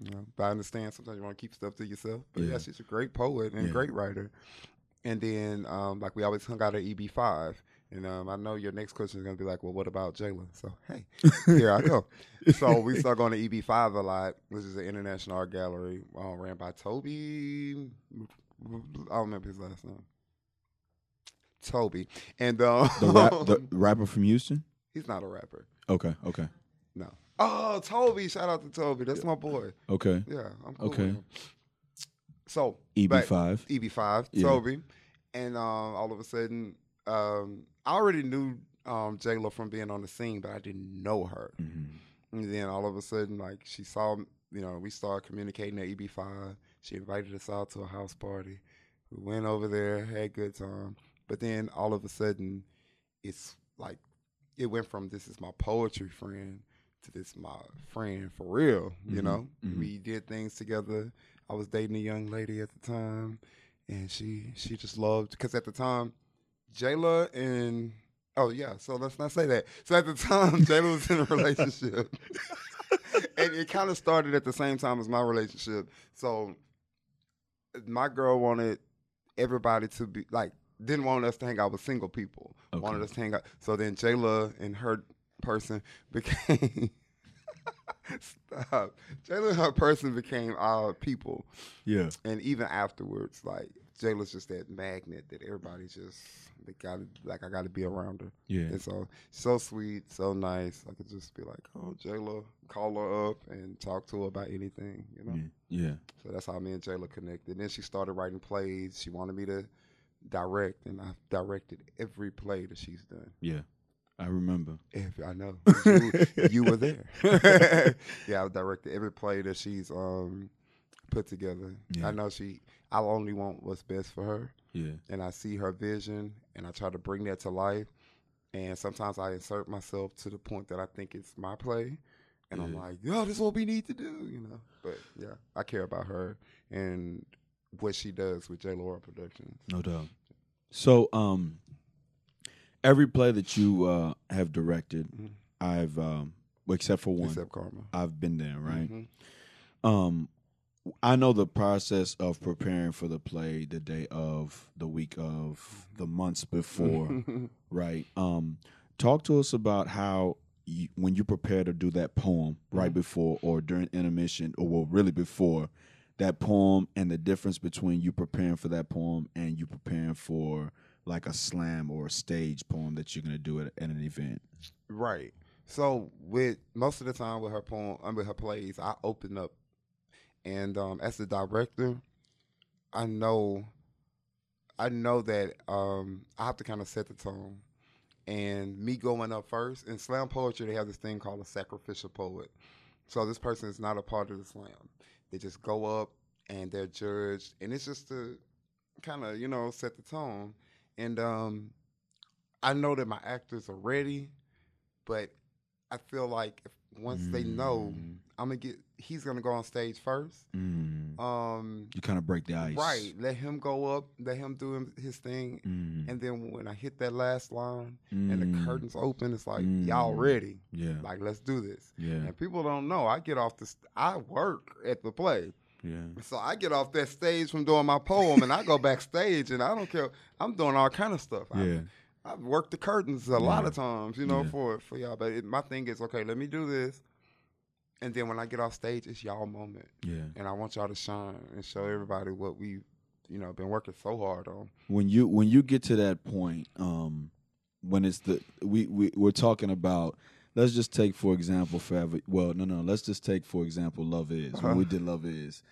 You know, but I understand sometimes you want to keep stuff to yourself. But yeah, Yeah. she's a great poet and Yeah. great writer. And then, um, like we always hung out at EB5. And um, I know your next question is going to be like, well, what about Jayla? So, hey, here I go. so we (laughs) start going to EB5 a lot, which is an international art gallery uh, ran by Toby. I don't remember his last name. Toby. And um, The rap, the (laughs) rapper from Houston. he's not a rapper. Okay. Okay. No. Oh, Toby. Shout out to Toby. That's my boy. Okay. Yeah, I'm cool Okay. So EB5, EB5, Yeah. Toby, and um, all of a sudden, um, I already knew um, Jayla from being on the scene, but I didn't know her. Mm-hmm. And then all of a sudden, like she saw, you know, we started communicating at EB5. She invited us out to a house party. We went over there, had a good time. But then all of a sudden, it's like it went from this is my poetry friend to this my friend for real. You Mhm, know, mhm. we did things together. I was dating a young lady at the time, and she she just loved because at the time, Jayla and oh yeah, so let's not say that. So at the time, (laughs) Jayla was in a relationship, and it kind of started at the same time as my relationship. So my girl wanted everybody to be like didn't want us to hang out with single people. Wanted us to hang out. So then Jayla and her person became. Stop. Jayla her person became our people. Yeah. And even afterwards, like Jayla's just that magnet that everybody just they got like I got to be around her. Yeah. And so so sweet, so nice. I could just be like, oh Jayla, call her up and talk to her about anything, you know. Yeah. Yeah. So that's how me and Jayla connected. Then she started writing plays. She wanted me to direct, and I've directed every play that she's done. Yeah. I remember. Every, I know you, you were there. (laughs) yeah, I've directed every play that she's um put together. Yeah. I know she. I only want what's best for her, Yeah. and I see her vision, and I try to bring that to life. And sometimes I insert myself to the point that I think it's my play, and I'm like, "Yo, this is what we need to do," you know. But yeah, I care about her and what she does with J. Laura Productions. No doubt. So, um, every play that you uh, have directed, Mhm. I've, um, except for one, Except Karma, I've been there, right? Mhm. Um, I know the process of preparing for the play the day of, the week of, the months before, (laughs) right? Um, talk to us about how you, when you prepare to do that poem right Mhm. before or during intermission, or well, really before that poem, and the difference between you preparing for that poem and you preparing for like a slam or a stage poem that you're gonna do at, at an event. Right. So with most of the time with her poem, um, with her plays, I open up, and um, as the director, I know, I know that um, I have to kind of set the tone, and me going up first in slam poetry, they have this thing called a sacrificial poet. So this person is not a part of the slam. They just go up and they're judged, and it's just to kind of you know set the tone. And um, I know that my actors are ready, but I feel like if, once they know, I'm gonna get. He's gonna go on stage first. Mm. Um, You kind of break the ice. right. Let him go up. Let him do him, his thing. Mm. And then when I hit that last line and the Mm. curtains open, it's like y'all Mm. ready. Yeah. Like let's do this. Yeah. And people don't know. I get off the. St- I work at the play. Yeah. So I get off that stage from doing my poem, and I go backstage, and I don't care. I'm doing all kind of stuff. I- Yeah. I've worked the curtains a lot of times, you know, Yeah. for for y'all. But it, my thing is, okay, let me do this, and then when I get off stage, it's y'all moment, Yeah. and I want y'all to shine and show everybody what we, you know, been working so hard on. when you when you get to that point um when it's the we, we we're talking about let's just take for example forever well no no let's just take for example love is when we did love is.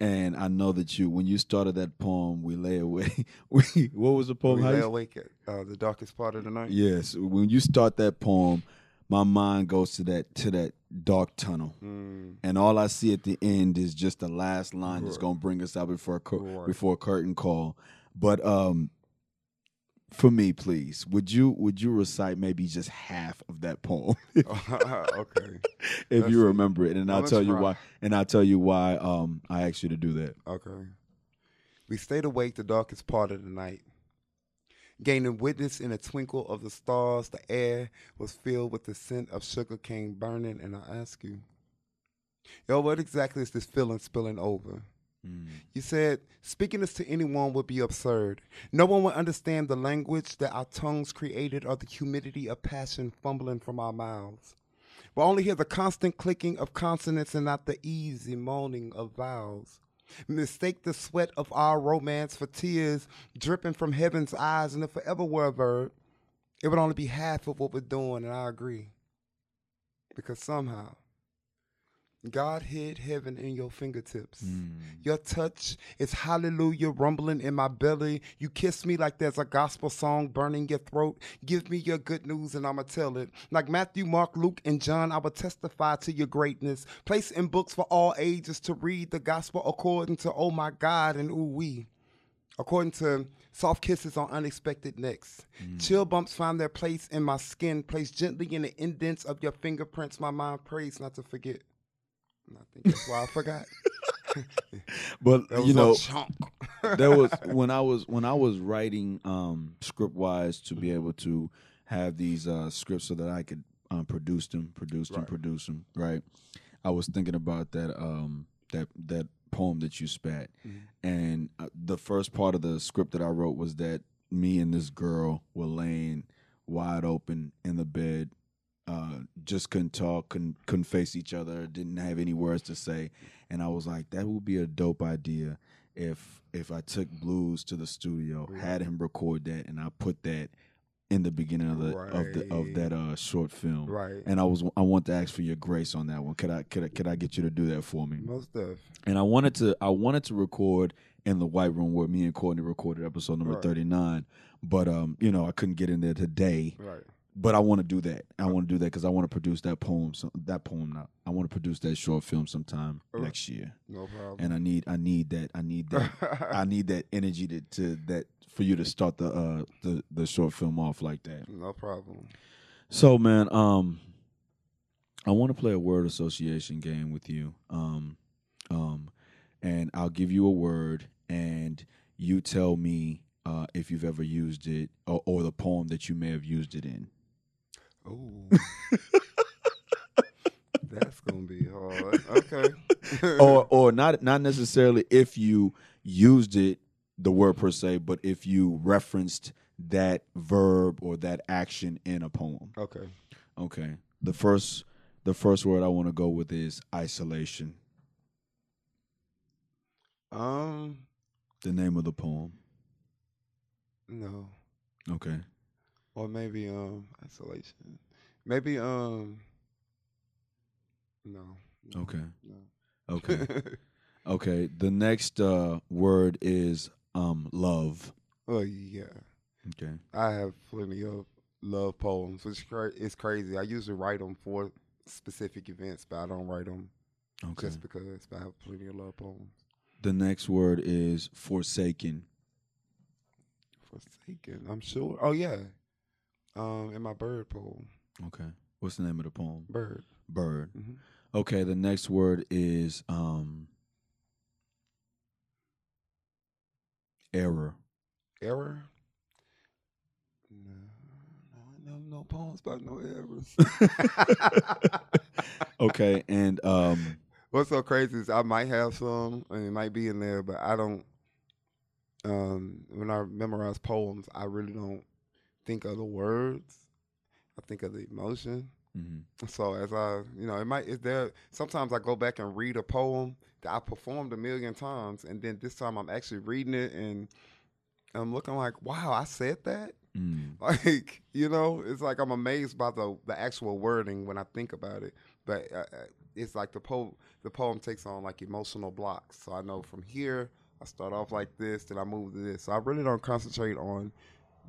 And i know that you when you started that poem we lay away (laughs) we what was the poem we lay awake at uh, the darkest part of the night. yes when you start that poem my mind goes to that to that dark tunnel. Mm, and all I see at the end is just the last line that's gonna bring us out before a before a curtain call. But um, for me, please, would you would you recite maybe just half of that poem (laughs) okay, if Let's you see. remember it, and I'll Let's tell you try. why. And I'll tell you why um I asked you to do that. okay. We stayed awake the darkest part of the night. Gaining witness in a twinkle of the stars, the air was filled with the scent of sugar cane burning, and I ask you, yo, what exactly is this feeling spilling over? Mm. You said, speaking this to anyone would be absurd. No one would understand the language that our tongues created or the humidity of passion fumbling from our mouths. We'll only hear the constant clicking of consonants and not the easy moaning of vowels. Mistake the sweat of our romance for tears dripping from heaven's eyes, and if forever ever were a verb, it would only be half of what we're doing, and I agree. Because somehow, God hid heaven in your fingertips. Hmm. Your touch is hallelujah rumbling in my belly. You kiss me like there's a gospel song burning your throat. Give me your good news and I'ma tell it. Like Matthew, Mark, Luke, and John, I will testify to your greatness. Place in books for all ages to read the gospel according to oh my God and ooh wee. According to soft kisses on unexpected necks, hmm. chill bumps find their place in my skin. Place gently in the indents of your fingerprints. My mind prays not to forget. And I think that's why I forgot. (laughs) But That you know, (laughs) there was (laughs) when I was when I was writing um, script wise to be able to have these uh, scripts so that I could um, produce them, produce them, Right. produce them. Right. I was thinking about that um, that that poem that you spat, Mm-hmm. and uh, the first part of the script that I wrote was that me and this girl were laying wide open in the bed. Uh, just couldn't talk, couldn't, couldn't face each other, didn't have any words to say, and I was like, that would be a dope idea if if I took blues to the studio, had him record that, and I put that in the beginning of the of the of that uh short film. Right. And I was I want to ask for your grace on that one. Could I could I could I get you to do that for me? Most of. And I wanted to I wanted to record in the white room where me and Courtney recorded episode number Right. thirty nine, but um you know I couldn't get in there today. Right. But I want to do that. I want to do that because I want to produce that poem. So, that poem now. I want to produce that short film sometime Right. next year No problem. and I need I need that I need that (laughs) I need that energy to, to that for you to start the uh the the short film off like that. no problem. So man, um I want to play a word association game with you. Um um and I'll give you a word and you tell me uh if you've ever used it or, or the poem that you may have used it in. Ooh. (laughs) That's gonna be hard. Okay. (laughs) or or not not necessarily if you used it the word per se, but if you referenced that verb or that action in a poem. okay. Okay. The first the first word I want to go with is isolation. Um. The name of the poem. No. Okay. Or maybe um isolation. Maybe um. No. no, Okay. No. Okay. (laughs) okay. The next uh word is um love. oh yeah. Okay. I have plenty of love poems, which cra- is crazy. I usually write them for specific events, but I don't write them Okay. just because. But I have plenty of love poems. The next word is forsaken. Forsaken, I'm sure. Oh yeah, um, in my bird poem. Okay. What's the name of the poem? Bird. Bird. Mhm. Okay, the next word is um error. Error. No, no, no, no poems about no errors. (laughs) Okay, and um What's so crazy is I might have some, and it might be in there, but I don't. Um, when I memorize poems, I really don't think of the words. I think of the emotion. mhm. So as I, you know, it might is there. Sometimes I go back and read a poem that I performed a million times, and then this time I'm actually reading it, and I'm looking like, wow, I said that. Mm. (laughs) Like you know, it's like I'm amazed by the the actual wording when I think about it. But uh, uh, it's like the poem the poem takes on like emotional blocks. So I know from here I start off like this, then I move to this. So I really don't concentrate on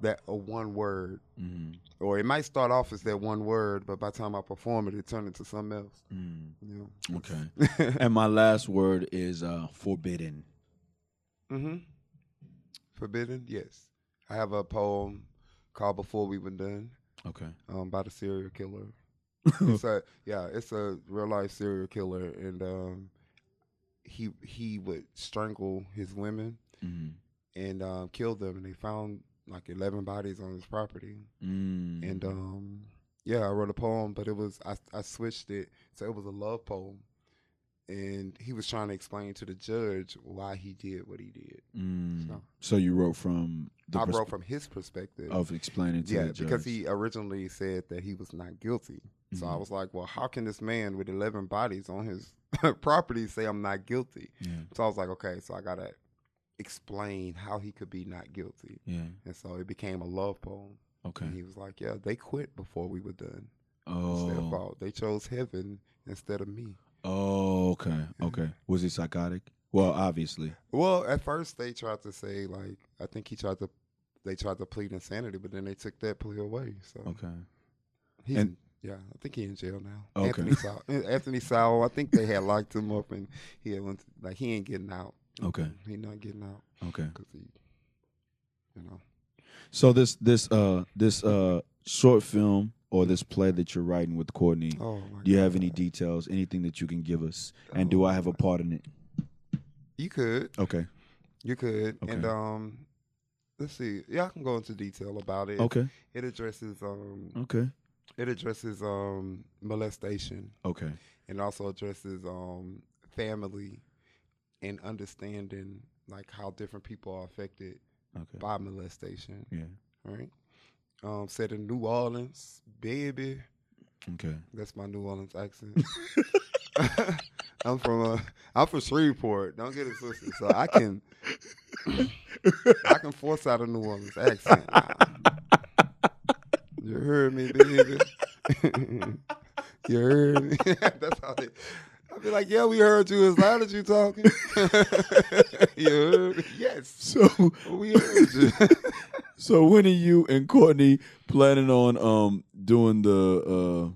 that uh, one word, Mhm. or it might start off as that one word, but by the time I perform it, it turns into something else. Mm. You know. Okay. (laughs) and my last word is uh forbidden. Mm-hmm. Forbidden, yes. I have a poem called "Before We Were Done" Okay. um, by the serial killer. (laughs) it's a yeah, it's a real life serial killer, and um, he he would strangle his women Mhm. and um, kill them, and they found like eleven bodies on his property, Mm. and um, yeah, I wrote a poem, but it was I I switched it so it was a love poem, and he was trying to explain to the judge why he did what he did. Mm. So- So you wrote from the I pers- wrote from his perspective. of explaining to yeah, because he originally said that he was not guilty. So I Mhm. was like, well, how can this man with 11 bodies on his (laughs) property say I'm not guilty? Yeah. So I was like, okay, so I got to explain how he could be not guilty. Yeah. And so it became a love poem. Okay. And he was like, yeah, they quit before we were done. It's their Oh. fault. They chose heaven instead of me. Oh, okay. Okay. Was he psychotic? Well, obviously. Well, at first they tried to say like I think he tried to they tried to plead insanity, but then they took that plea away. So Okay. He's And- yeah, I think he's in jail now. Okay. Anthony Sowell. Anthony Sowell. I think they had locked him up, and he had went to, like he ain't getting out. Okay. He not getting out Okay. because he, you know. So this this uh this uh short film or this play that you're writing with Courtney, Oh do you have any details, anything that you can give us? And do Oh, I have a part in it? You could, Okay. you could, and Okay. um, let's see. Yeah, I can go into detail about it. Okay. It addresses um, Okay. it addresses um molestation, Okay. and also addresses um family, and understanding like how different people are affected Okay. by molestation. Yeah. right? Um, said in New Orleans, baby. Okay. That's my New Orleans accent. (laughs) I'm from uh, I'm from Shreveport. Don't get it twisted. So I can (coughs) I can force out a New Orleans accent. You heard me, baby. you heard me. That's how they. I'll be like, yeah, we heard you as loud as you talking. (laughs) you heard? Yes, So (laughs) we heard you. (laughs) so when are you and Courtney planning on um doing the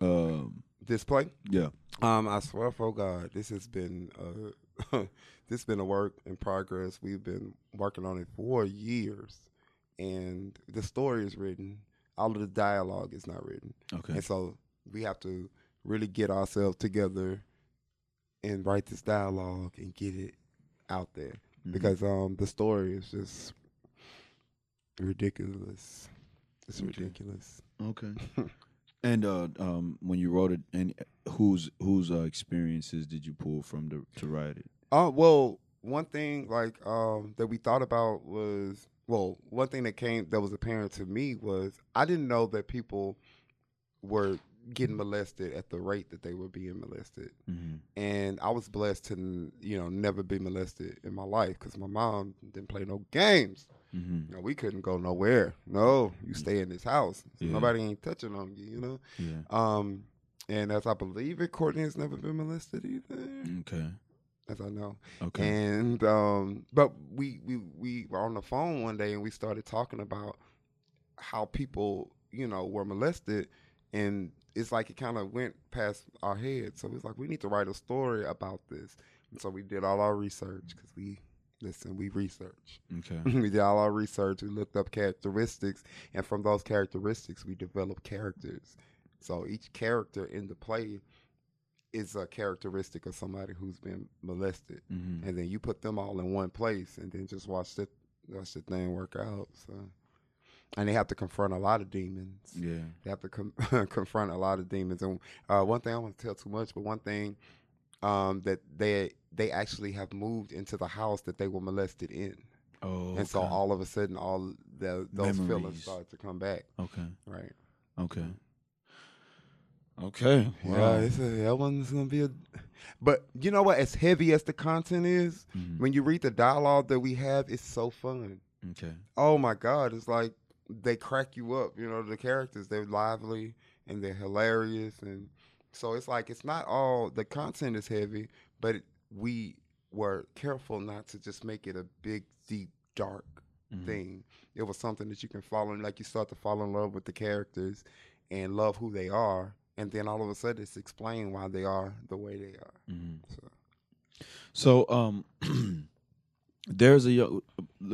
uh um this play. yeah. Um, I swear for God, this has been uh, this has been a work in progress. We've been working on it for years, and the story is written. All of the dialogue is not written, Okay. and so we have to really get ourselves together and write this dialogue and get it out there Mhm. because um the story is just ridiculous. It's Okay. ridiculous. Okay. (laughs) and uh, um, when you wrote it, and whose whose uh, experiences did you pull from to to write it? Uh, well, one thing like um that we thought about was well, one thing that came that was apparent to me was I didn't know that people were getting molested at the rate that they were being molested, Mm-hmm. and I was blessed to you know never be molested in my life because my mom didn't play no games. Mm-hmm. You know, we couldn't go nowhere. No, you stay in this house. Yeah. Nobody ain't touching on you. You know. Yeah. Um, and as I believe it, Courtney has never been molested either, Okay. as I know. Okay. And um, but we we we were on the phone one day and we started talking about how people you know were molested, and it's like it kind of went past our heads. So it's like we need to write a story about this. And so we did all our research because we listen, we research. okay. (laughs) we did all our research. We looked up characteristics, and from those characteristics, we developed characters So each character in the play is a characteristic of somebody who's been molested, Mhm. and then you put them all in one place, and then just watch the watch the thing work out. So, and they have to confront a lot of demons. Yeah. They have to com- (laughs) confront a lot of demons. And uh, one thing I want to tell too much, but one thing um, that they they actually have moved into the house that they were molested in, Oh. and so all of a sudden, all the, those Memories. feelings start to come back. Okay. Right. Okay. Okay. Yeah, Wow. it's a, that one's gonna be a. But you know what? As heavy as the content is, Mhm. when you read the dialogue that we have, it's so fun. Okay. Oh my God, it's like they crack you up. You know, the characters they're lively and they're hilarious, and so it's like it's not all the content is heavy, but it, we were careful not to just make it a big, deep, dark Mhm. thing. It was something that you can follow, in, like you start to fall in love with the characters and love who they are, and then all of a sudden it's explained why they are the way they are. Mhm. So. So, um, (clears throat) there's a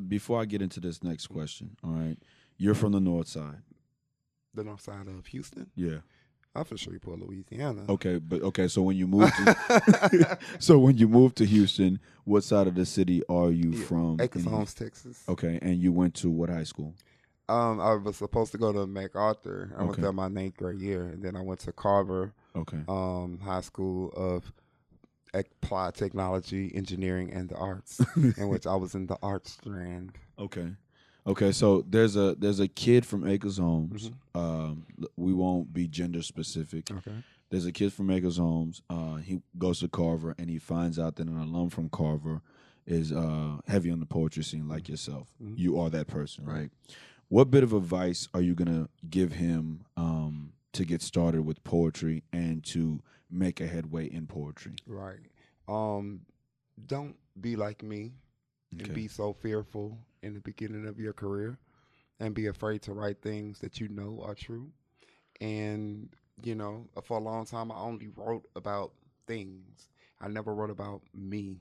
before I get into this next question. All right, you're from the north side. The north side of Houston, Yeah. I'm you put Louisiana. Okay, but okay. So when you moved, to, (laughs) so when you moved to Houston, what side of the city are you Yeah, from? Acres Homes, Texas. Okay, and you went to what high school? Um, I was supposed to go to MacArthur. I went there my ninth grade year, and then I went to Carver Okay. um, High School of Applied Technology, Engineering, and the Arts, (laughs) in which I was in the art strand. Okay. Okay, so there's a there's a kid from Acres Homes. Mm-hmm. Um, we won't be gender specific. Okay. There's a kid from Acres Homes. Uh, he goes to Carver and he finds out that an alum from Carver is uh, heavy on the poetry scene, like yourself. Mhm. You are that person, right? What bit of advice are you gonna give him um, to get started with poetry and to make a headway in poetry? Right. Um, don't be like me and be so fearful in the beginning of your career and be afraid to write things that you know are true. And, you know, for a long time, I only wrote about things. I never wrote about me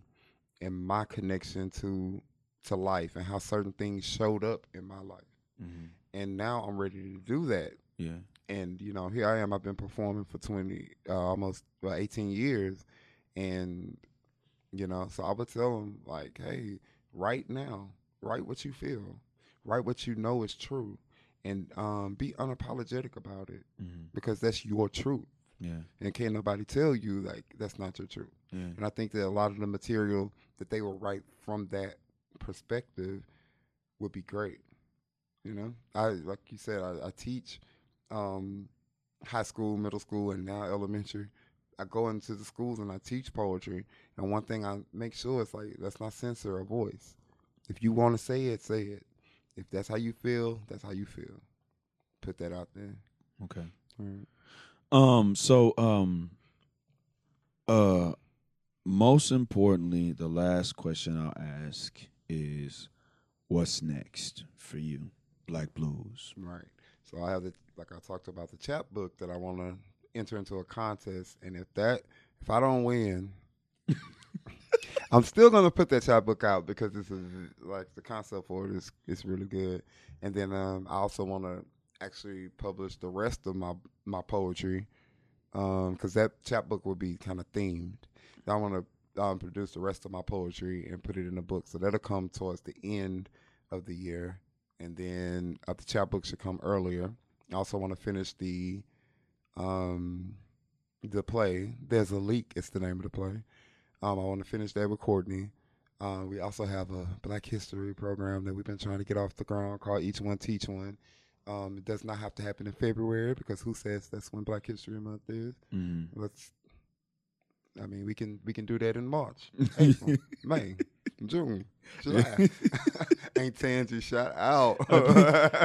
and my connection to to life and how certain things showed up in my life. Mhm. And now I'm ready to do that. Yeah. and you know here i am i've been performing for 20 uh, almost well, 18 years and you know so i would tell them like hey right now write what you feel write what you know is true and um, be unapologetic about it Mhm. because that's your truth Yeah. and can't nobody tell you like that's not your truth Yeah. and i think that a lot of the material that they will write from that perspective would be great you know i like you said i, I teach um, high school middle school and now elementary i go into the schools and i teach poetry and one thing i make sure is like let's not censor a voice if you want to say it say it if that's how you feel that's how you feel put that out there Okay. Right. Um. So, um. Uh, most importantly, the last question I'll ask is, "What's next for you, Black Blues?" Right. So I have the like I talked about the chapbook that I want to enter into a contest, and if that if I don't win, I'm still gonna put that chapbook out because this is like the concept for it is is really good, and then um, I also want to actually publish the rest of my my poetry because that chapbook will be kind of themed. I want to um, produce the rest of my poetry and put it in a book, so that'll come towards the end of the year and then uh, the chapbook should come earlier. I also want to finish the um the play. There's a leak. It's the name of the play. Um, I want to finish that with Courtney. Uh, we also have a Black History program that we've been trying to get off the ground called Each One Teach One. Um, it does not have to happen in February because who says that's when Black History Month is? Mm. Let's. I mean, we can we can do that in March, (laughs) April, May, June, July. (laughs) (laughs) Ain't Tangy shot out.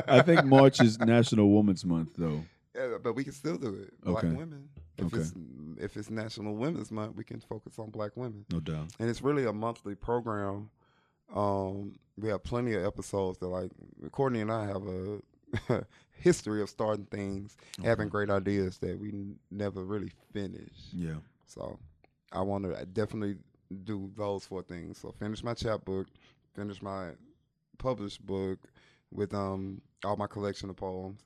I think March is National Women's Month, though. Yeah, but we can still do it. Black Okay. women. If Okay. it's if it's National Women's Month, we can focus on Black women, No doubt. and it's really a monthly program. Um, we have plenty of episodes that like Courtney and I have a (laughs) history of starting things, having great ideas that we n- never really finish. Yeah. So I want to definitely do those four things. So finish my chapbook, finish my published book with um all my collection of poems,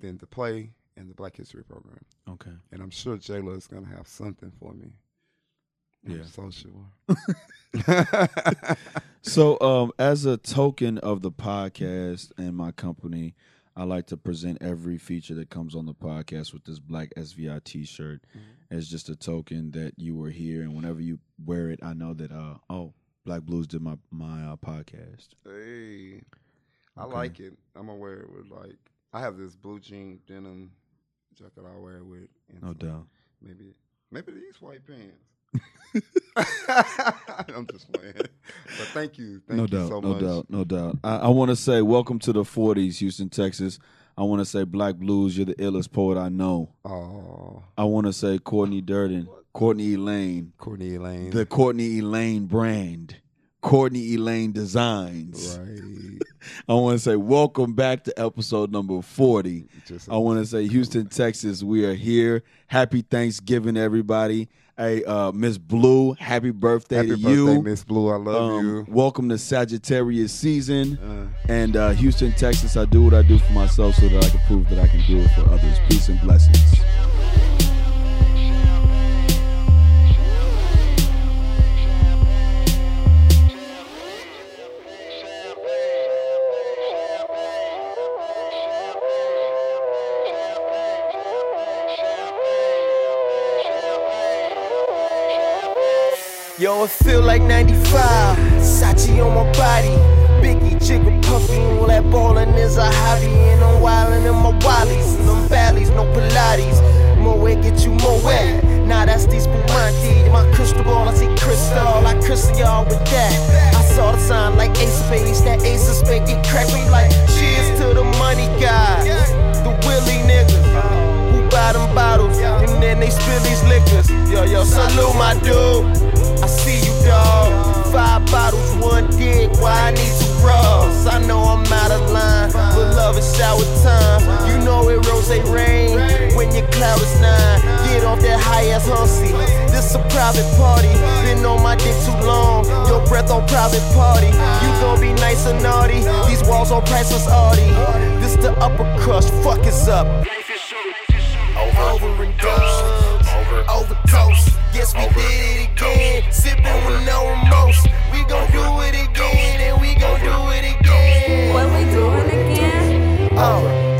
then the play, in the Black History program. Okay. And I'm sure Jayla is gonna have something for me. I'm Yeah. so sure. (laughs) (laughs) So, um, as a token of the podcast and my company, I like to present every feature that comes on the podcast with this black SVI T-shirt as just a token that you were here, and whenever you wear it, I know that uh, oh, Black Blues did my my uh, podcast. Hey, I Okay. like it. I'm gonna wear it with like I have this blue jean denim jacket I wear it with. and No doubt. Maybe maybe these white pants. (laughs) I'm just playing. But thank you. Thank no you doubt, so no much. doubt, no doubt. I, I want to say welcome to the 40s, Houston, Texas. I want to say Black Blues, you're the illest poet I know. Oh, I want to say Courtney Durden, Courtney Elaine, Courtney Elaine. the Courtney Elaine brand, Courtney Elaine Designs. right. (laughs) I want to say welcome back to episode number 40. Just I want to say Houston, Texas, we are here. Happy Thanksgiving, everybody. Hey, uh, Miss Blue, happy birthday happy to birthday, you. Miss Blue. I love Um, you. Welcome to Sagittarius season. Uh, And uh, Houston, Texas, I do what I do for myself so that I can prove that I can do it for others. Peace and blessings. It feel like 95. Sachi on my body. Biggie, Jigga, puffy. All that ballin' is a hobby. And I'm wildin' in my wallies. And them valleys, no Pilates. More wet, get you more wet. Nah, that's these Spumante. My crystal ball, I see crystal. I crystal y'all with that. I saw the sign like Ace of Spades. That Ace of Spades get cracked me like cheers to the money guy. The Willie niggas who buy them bottles and then they spill these liquors. Yo, yo, salute my dude. I see you, dog. Five bottles, one dick. Why I need to cross? I know I'm out of line, but love is shower time. You know it rose rain when your cloud is nine. Get off that high ass hussy. This a private party. Been on my dick too long. Your breath on private party. You gon' be nice and naughty. These walls on priceless arty. This the upper crust. Fuck is up. Overdose. Yes, we did it again. Sipping with no remorse. We gon' do it again, and we gon' do it again. What we doing again? Oh.